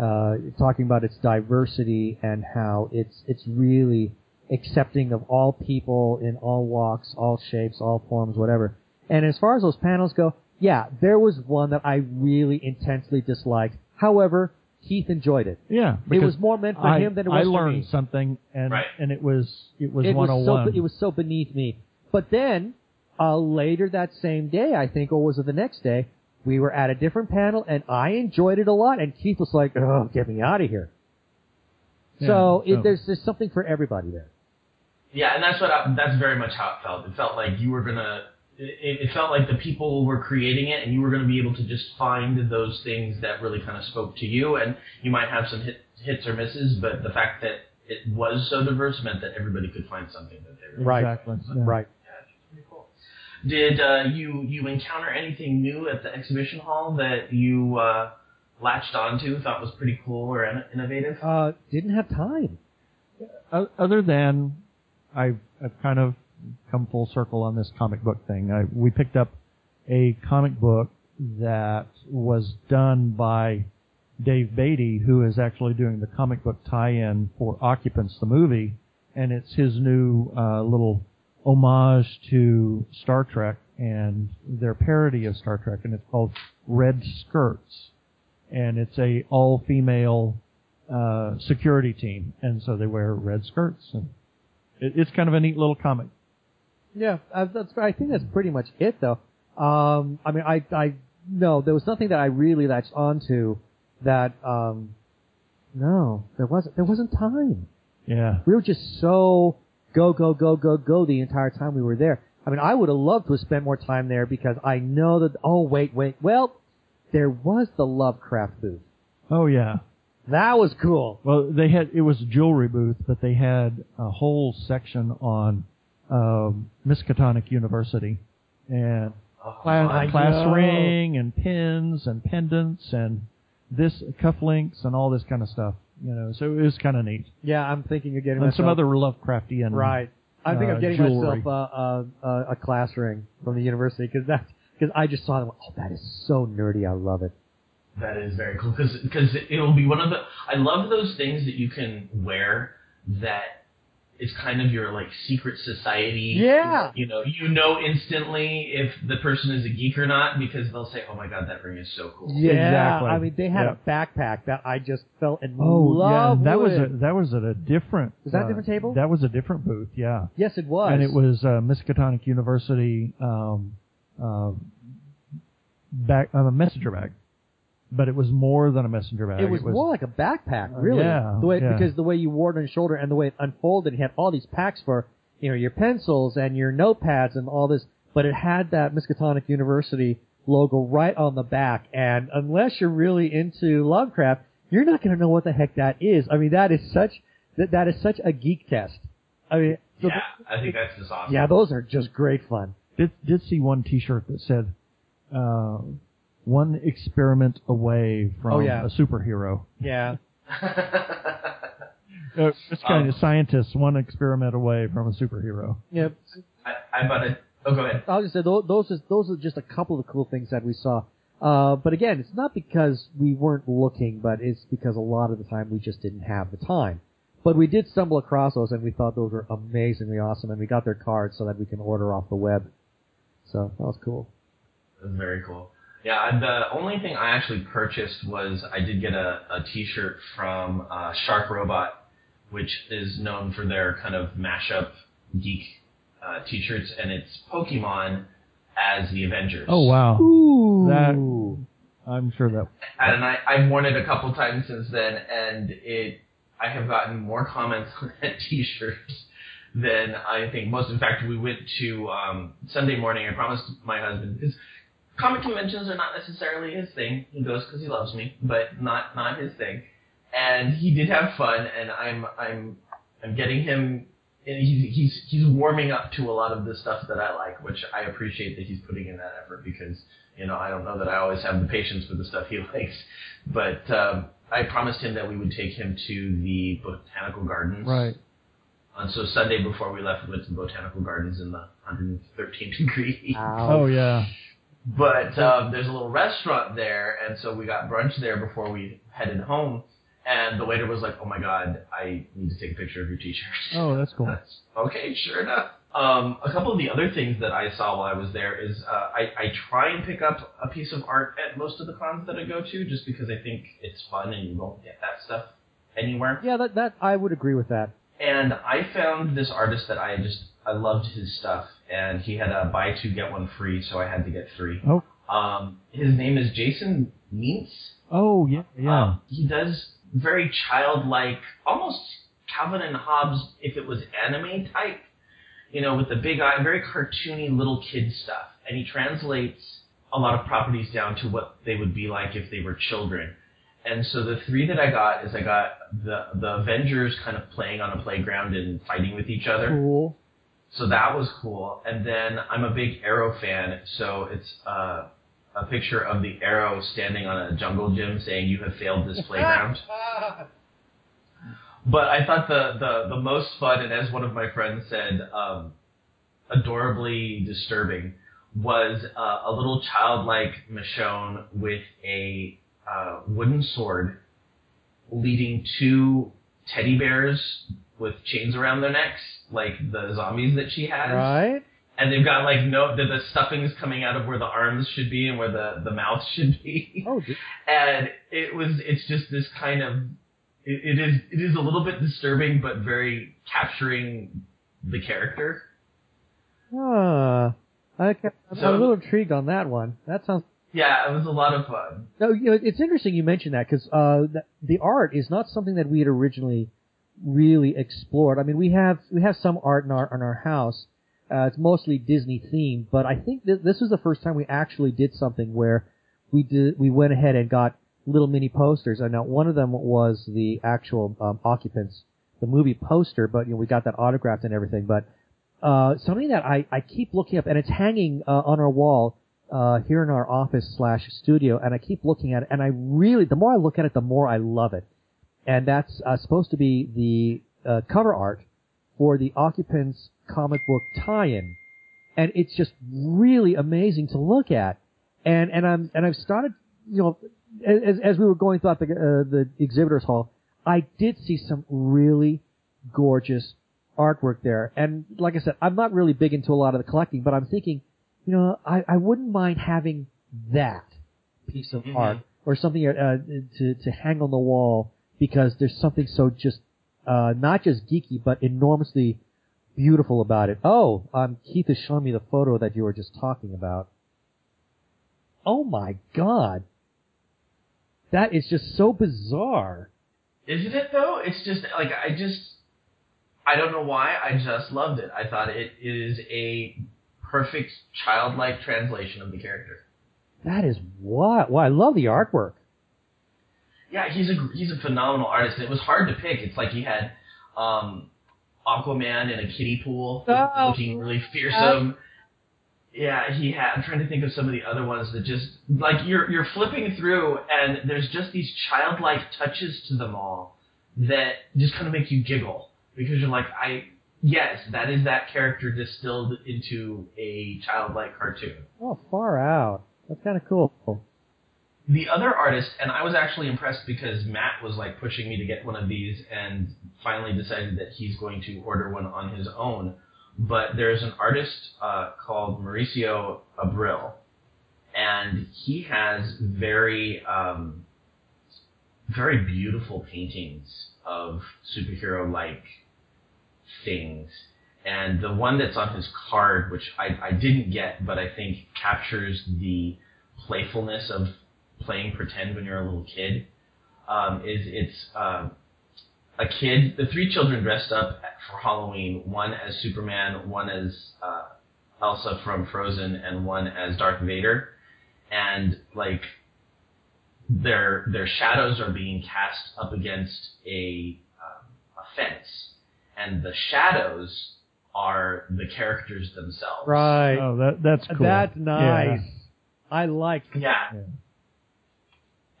uh, talking about its diversity and how it's it's really accepting of all people in all walks, all shapes, all forms, whatever. And as far as those panels go, yeah, there was one that I really intensely disliked. However, Keith enjoyed it. Yeah, It was more meant for I, him than it I was for learned me. something, and Right. and it was it was it was so it was so beneath me. But then uh, later that same day, I think, or was it the next day, we were at a different panel, and I enjoyed it a lot. And Keith was like, "Oh, get me out of here." Yeah, so it, so- there's there's something for everybody there. Yeah, and that's what I, that's very much how it felt. It felt like you were gonna. It, it felt like the people were creating it, and you were gonna be able to just find those things that really kind of spoke to you. And you might have some hit, hits or misses, but the fact that it was so diverse meant that everybody could find something that they really Right. Exactly. yeah. Right. Did uh, you you encounter anything new at the exhibition hall that you uh, latched onto, thought was pretty cool or in- innovative? Uh, didn't have time. Other than I've I've kind of come full circle on this comic book thing. I, we picked up a comic book that was done by Dave Beatty, who is actually doing the comic book tie-in for Occupants, the movie, and it's his new uh, little homage to Star Trek and their parody of Star Trek, and it's called Red Skirts, and it's a all-female uh, security team, and so they wear red skirts, and it, it's kind of a neat little comic. Yeah, uh, that's. I think that's pretty much it, though. Um, I mean, I, I, no, there was nothing that I really latched onto that. Um, no, there wasn't. There wasn't time. Yeah, We were just so go, go, go, go, go the entire time we were there. I mean, I would have loved to have spent more time there because I know that. Oh, wait, wait. Well, there was the Lovecraft booth. oh yeah. That was cool. Well, they had it was a jewelry booth, but they had a whole section on um, Miskatonic University and Oh, class, class ring and pins and pendants and this cufflinks and all this kind of stuff. You know, so it was kind of neat. Yeah, I'm thinking of getting And some other Lovecraftian. Right. I think uh, I'm getting jewelry. myself uh, uh, uh, a class ring from the university because that because I just saw them. Oh, that is so nerdy. I love it. That is very cool because because it'll be one of the. I love those things that you can wear that is kind of your like secret society. Yeah. You know, you know instantly if the person is a geek or not because they'll say, "Oh my god, that ring is so cool." Yeah. Exactly. I mean, they had Yeah. a backpack that I just fell in Oh love yeah, that was a, that was at a different. Was that a uh, different table? That was a different booth. Yeah. yes, it was. and it was uh, Miskatonic University um, uh, bag, uh, a messenger bag, but it was more than a messenger bag. It was, more like a backpack, really. yeah, the way yeah. because the way you wore it on your shoulder and the way it unfolded, it had all these packs for you know your pencils and your notepads and all this, but it had that Miskatonic University logo right on the back. And unless you're really into Lovecraft, you're not going to know what the heck that is. I mean, that is such that that is such a geek test. I mean, so Yeah, I think that's just awesome. yeah, those are just great fun. did did see one T-shirt that said uh, "One experiment away from Oh, yeah. a superhero." Yeah. Uh, it's kind Um, of scientists one experiment away from a superhero. Yep. I, I bought it. Oh, go ahead. I'll just say those those, is, those are just a couple of the cool things that we saw. Uh, but again, it's not because we weren't looking, but it's because a lot of the time we just didn't have the time. But we did stumble across those, and we thought those were amazingly awesome, and we got their cards so that we can order off the web. So that was cool. That's very cool. Yeah, the only thing I actually purchased was I did get a, a T-shirt from uh, Shark Robot, which is known for their kind of mashup geek uh, T-shirts, and it's Pokemon as the Avengers. Oh wow, Ooh. That- I'm sure that And I, I've worn it a couple times since then, and it I have gotten more comments *laughs* on that T-shirt than I think most. In fact, we went to um, Sunday morning. I promised my husband because comic conventions are not necessarily his thing. He goes because he loves me, but not not his thing. And he did have fun, and I'm I'm I'm getting him. And he's he's he's warming up to a lot of the stuff that I like, which I appreciate that he's putting in that effort because you know I don't know that I always have the patience for the stuff he *laughs* likes, but um, I promised him that we would take him to the botanical gardens. right. And so Sunday before we left, we went to the botanical gardens in the 113 degree heat. Oh yeah. But um, there's a little restaurant there, and so we got brunch there before we headed home. And the waiter was like, "Oh my God, I need to take a picture of your T-shirt." Oh, that's cool. okay, sure enough. Um, a couple of the other things that I saw while I was there is uh, I, I try and pick up a piece of art at most of the cons that I go to, just because I think it's fun and you won't get that stuff anywhere. Yeah, that that I would agree with that. And I found this artist that I just I loved his stuff, and he had a buy two get one free, so I had to get three. Oh. Um, his name is Jason Mintz. Oh yeah, yeah. Um, he does very childlike, almost Calvin and Hobbes if it was anime type, you know, with the big eye, very cartoony little kid stuff. And he translates a lot of properties down to what they would be like if they were children. And so the three that I got is I got the the Avengers kind of playing on a playground and fighting with each other. Cool. So that was cool. And then I'm a big Arrow fan, so it's uh, a picture of the Arrow standing on a jungle gym saying, "You have failed this playground." *laughs* but I thought the, the the most fun, and as one of my friends said, um, adorably disturbing, was uh, a little childlike Michonne with a uh, wooden sword leading two teddy bears with chains around their necks, like the zombies that she has. Right. And they've got like no the, the stuffing's coming out of where the arms should be and where the the mouth should be. Oh, *laughs* And it was it's just this kind of it, it is it is a little bit disturbing but very capturing the character. ah. Okay. I'm, So- a little intrigued on that one. That sounds. Yeah, it was a lot of fun. No, you know, it's interesting you mentioned that because uh, the, the art is not something that we had originally really explored. I mean, we have we have some art in our in our house. Uh, it's mostly Disney themed, but I think th- this was the first time we actually did something where we did we went ahead and got little mini posters. And now one of them was the actual um, occupants, the movie poster, but you know we got that autographed and everything. But uh, something that I, I keep looking up, and it's hanging uh, on our wall uh, here in our office slash studio, and I keep looking at it, and I really, the more I look at it, the more I love it. And that's uh, supposed to be the uh, cover art for the Occupants comic book tie-in, and it's just really amazing to look at. And and I'm and I've started, you know, as as we were going throughout the uh, the exhibitors hall, I did see some really gorgeous artwork there. And like I said, I'm not really big into a lot of the collecting, but I'm thinking, you know, I, I wouldn't mind having that piece of Mhm. art or something uh, to to hang on the wall because there's something so just uh, not just geeky but enormously beautiful about it. Oh, um, Keith is showing me the photo that you were just talking about. Oh my god, that is just so bizarre. Isn't it though? It's just like I just I don't know why I just loved it. I thought it is a perfect childlike translation of the character. That is what. Well, I love the artwork. Yeah, he's a he's a phenomenal artist. It was hard to pick. It's like he had um, Aquaman in a kiddie pool, Oh. looking really fearsome. Yeah, he had. I'm trying to think of some of the other ones that just like you're you're flipping through, and there's just these childlike touches to them all that just kind of make you giggle because you're like, I yes, that is that character distilled into a childlike cartoon. Oh, far out. That's kind of cool. The other artist, and I was actually impressed because Matt was like pushing me to get one of these, and finally decided that he's going to order one on his own. But there's an artist uh, called Mauricio Abril, and he has very, um, very beautiful paintings of superhero-like things. And the one that's on his card, which I, I didn't get, but I think captures the playfulness of playing pretend when you're a little kid um, is it's um, a kid, the three children dressed up for Halloween, one as Superman, one as uh, Elsa from Frozen, and one as Darth Vader, and like their their shadows are being cast up against a um, a fence, and the shadows are the characters themselves. Right. Oh, that that's cool. That's nice. Yeah. I like. Yeah. Yeah.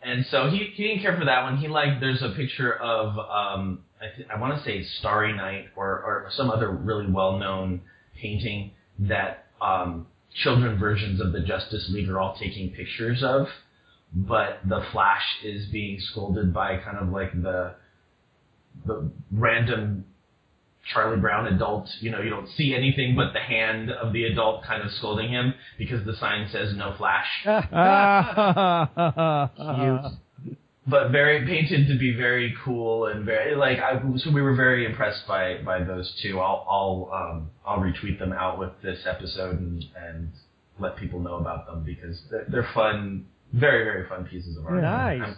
And so he, he didn't care for that one. He liked there's a picture of um I th- I want to say Starry Night or or some other really well known painting that um children versions of the Justice League are all taking pictures of, but the Flash is being scolded by kind of like the the random Charlie Brown adult. You know, you don't see anything but the hand of the adult kind of scolding him because the sign says no flash. *laughs* Cute. but very painted to be very cool and very like I, so we were very impressed by by those two. I'll I'll um I'll retweet them out with this episode and and let people know about them because they're, they're fun, very very fun pieces of art. Nice. I'm-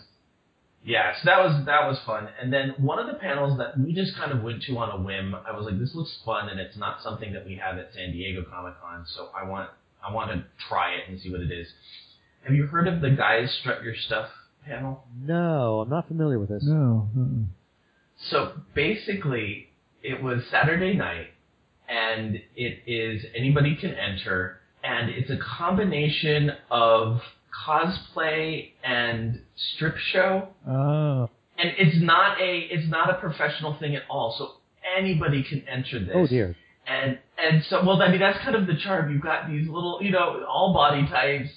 yeah, so that was that was fun. And then one of the panels that we just kind of went to on a whim, I was like, this looks fun, and it's not something that we have at San Diego Comic Con, so I want I want to try it and see what it is. Have you heard of the guys strut your stuff panel? No, I'm not familiar with this. no. uh-uh. So basically, it was Saturday night, and it is anybody can enter, and it's a combination of cosplay and strip show, Oh. and it's not a it's not a professional thing at all. So anybody can enter this. Oh dear. And and so well, I mean that's kind of the charm. You've got these little, you know, all body types,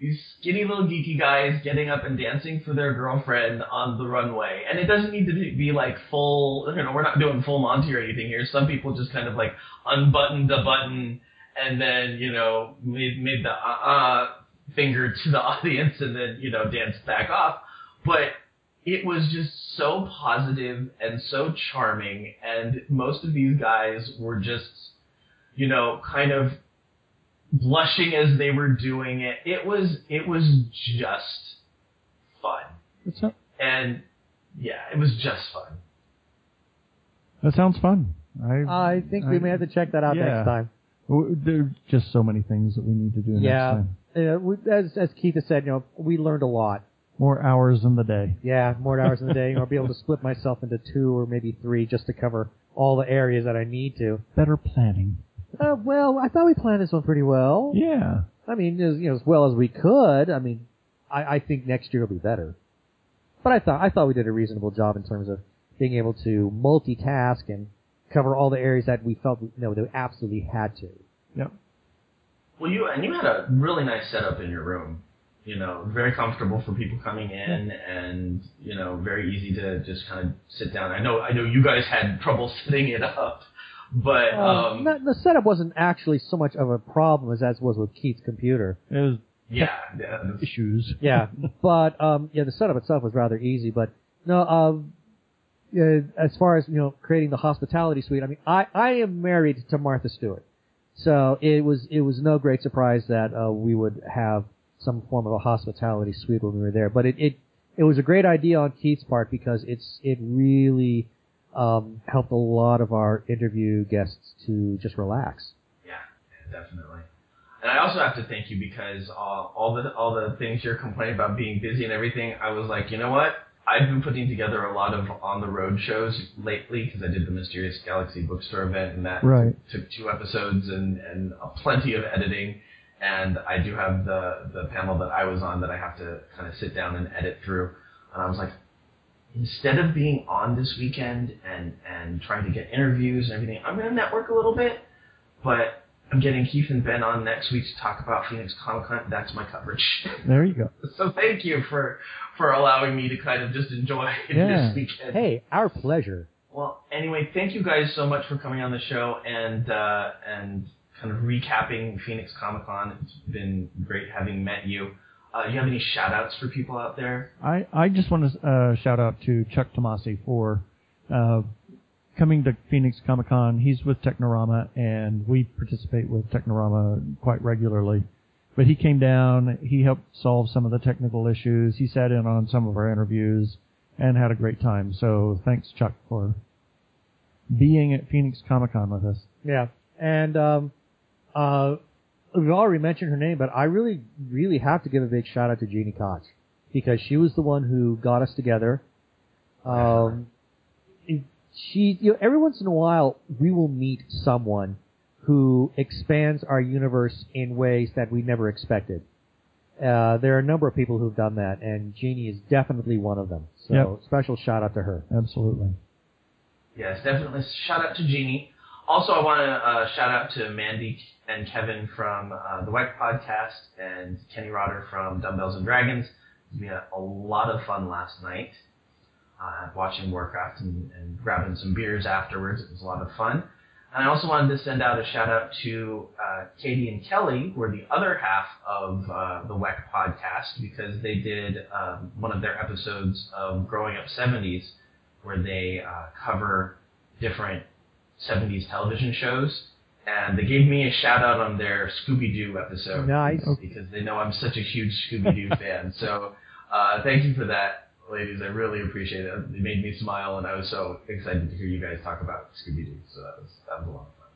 these skinny little geeky guys getting up and dancing for their girlfriend on the runway. And it doesn't need to be, like full. You know, we're not doing full Monty or anything here. Some people just kind of like unbuttoned a button and then you know made made the uh uh finger to the *laughs* audience and then you know danced back off. But it was just so positive and so charming and most of these guys were just you know kind of blushing as they were doing it it was it was just fun That, so- and yeah it was just fun that sounds fun. I uh, I think we may have to check that out yeah. next time. There are just so many things that we need to do Yeah. next time. Uh, we, as as Keith has said, you know, we learned a lot. More hours in the day. Yeah, more hours in the day, I'll be able to split myself into two or maybe three just to cover all the areas that I need to. Better planning. Uh, well, I thought we planned this one pretty well. Yeah. I mean, as, you know, as well as we could. I mean, I, I think next year will be better. But I thought I thought we did a reasonable job in terms of being able to multitask and cover all the areas that we felt you know, that we absolutely had to. Yep. Well you and you had a really nice setup in your room you know very comfortable for people coming in and you know very easy to just kind of sit down i know i know you guys had trouble *laughs* setting it up but Uh, um the setup wasn't actually so much of a problem as as was with Keith's computer. It was yeah, yeah issues. Yeah, *laughs* but um, yeah, the setup itself was rather easy. But no, um, yeah, as far as you know, creating the hospitality suite. I mean, I I am married to Martha Stewart, so it was it was no great surprise that uh, we would have some form of a hospitality suite when we were there. But it it it was a great idea on Keith's part because it's it really um, helped a lot of our interview guests to just relax. Yeah, definitely. And I also have to thank you because all, all the all the things you're complaining about being busy and everything, I was like, you know what? I've been putting together a lot of on the road shows lately because I did the Mysterious Galaxy Bookstore event and that Right. took two episodes and and plenty of editing. And I do have the the panel that I was on that I have to kind of sit down and edit through. And I was like, instead of being on this weekend and and trying to get interviews and everything, I'm gonna network a little bit. But I'm getting Keith and Ben on next week to talk about Phoenix Comic Con. That's my coverage. There you go. *laughs* so thank you for for allowing me to kind of just enjoy *laughs* Yeah. this weekend. Hey, our pleasure. Well, anyway, thank you guys so much for coming on the show and uh, and kind of recapping Phoenix Comic Con. It's been great having met you. Uh, you have any shout outs for people out there? I, I just want to uh, shout out to Chuck Tomasi for uh, coming to Phoenix Comic Con. He's with Technorama, and we participate with Technorama quite regularly. But he came down, he helped solve some of the technical issues, he sat in on some of our interviews, and had a great time. So thanks, Chuck, for being at Phoenix Comic Con with us. Yeah, and um, uh, we've already mentioned her name, but I really, really have to give a big shout out to Gini Koch because she was the one who got us together. *laughs* Um, she, you know, every once in a while we will meet someone who expands our universe in ways that we never expected. Uh, there are a number of people who've done that, and Gini is definitely one of them. So Yep. special shout out to her. Absolutely. Yes, definitely. Shout out to Gini. Also, I want to uh, shout out to Mandy and Kevin from uh, the White Podcast and Kenny Rotter from Dumbbells and Dragons. We had a lot of fun last night. Uh, watching Warcraft and, and grabbing some beers afterwards. It was a lot of fun. And I also wanted to send out a shout out to uh, Katie and Kelly, who are the other half of uh, the WEC podcast, because they did um, one of their episodes of Growing Up 70s, where they uh, cover different 70s television shows. And they gave me a shout out on their Scooby Doo episode. Nice. Because they know I'm such a huge Scooby Doo *laughs* fan. So uh, thank you for that, ladies. I really appreciate it. It made me smile, and I was so excited to hear you guys talk about Scooby Doo. So that was that was a lot of fun.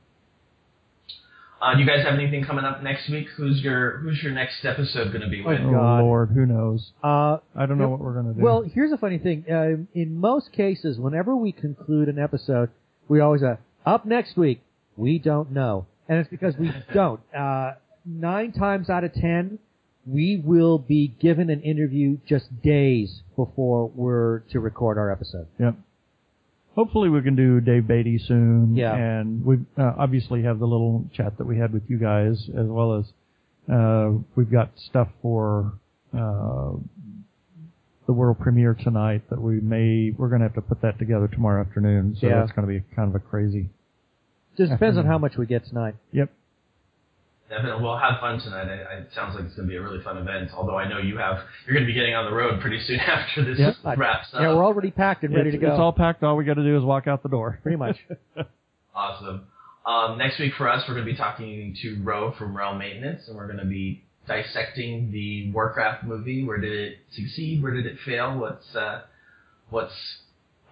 Uh, do you guys have anything coming up next week? Who's your Who's your next episode going to be with? Oh God. Lord, who knows? Uh, I don't know what we're gonna do. Well, here's a funny thing. Uh, in most cases, whenever we conclude an episode, we always uh, up next week. We don't know, and it's because we *laughs* don't. Uh, nine times out of ten, we will be given an interview just days before we're to record our episode. Yep. Hopefully we can do Dave Beatty soon. Yeah. And we uh, obviously have the little chat that we had with you guys, as well as uh, we've got stuff for uh, the world premiere tonight that we may we're going to have to put that together tomorrow afternoon. So Yeah. that's going to be kind of a crazy. Just depends on how much we get tonight. Yep. Definitely. Well, have fun tonight. I, I, it sounds like it's going to be a really fun event. Although I know you have you're going to be getting on the road pretty soon *laughs* after this Yep. wraps up. Yeah, we're already packed and ready it's, to go. it's all packed. All we got to do is walk out the door. Pretty much. *laughs* Awesome. Um, next week for us, we're going to be talking to Rho from Realm Maintenance, and we're going to be dissecting the Warcraft movie. Where did it succeed? Where did it fail? What's uh, what's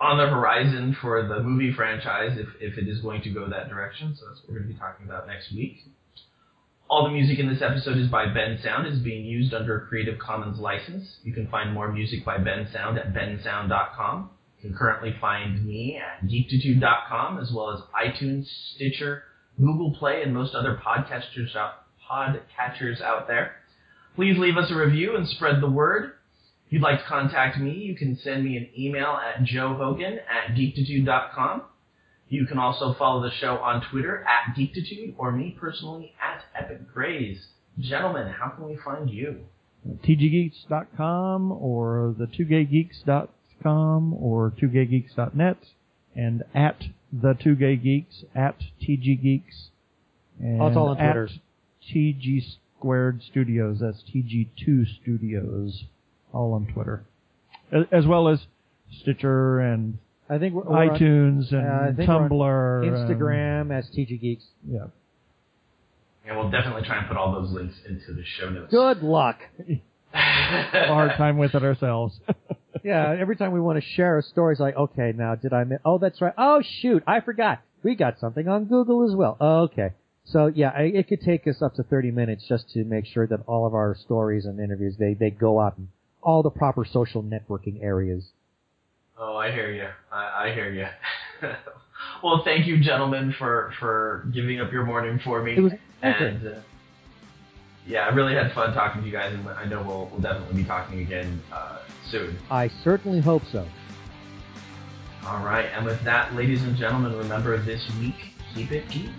on the horizon for the movie franchise if, if it is going to go that direction? So that's what we're going to be talking about next week. All the music in this episode is by Bensound. is being used under a Creative Commons license. You can find more music by Bensound at bensound.com. You can currently find me at geektitude.com as well as iTunes, Stitcher, Google Play, and most other podcasters out, podcatchers out there. Please leave us a review and spread the word. If you'd like to contact me, you can send me an email at joehogan at geektitude.com. You can also follow the show on Twitter at geektitude or me personally at Epic epicgrays. Gentlemen, how can we find you? tggeeks.com or the 2gaygeeks.com or 2gaygeeks.net and at the 2gaygeeks at tggeeks and Oh, it's all on at Twitter. tg squared studios that's tg2 studios all on twitter as, as well as stitcher and I think we're, we're on itunes uh, I and think we're on tumblr and- Instagram as TG Geeks. yeah And we'll definitely try and put all those links into the show notes. Good luck. have *laughs* a hard time with it ourselves *laughs* Yeah, every time we want to share a story, it's like, okay, now did I miss? Oh, that's right. Oh, shoot, I forgot. We got something on Google as well. Okay. So yeah, I, it could take us up to 30 minutes just to make sure that all of our stories and interviews, they, they go out in all the proper social networking areas. Oh, I hear you. I, I hear you. *laughs* well, thank you, gentlemen, for for giving up your morning for me. It was and uh, yeah, I really had fun talking to you guys, and I know we'll we'll definitely be talking again uh, soon. I certainly hope so. All right, and with that, ladies and gentlemen, remember this week, keep it geek.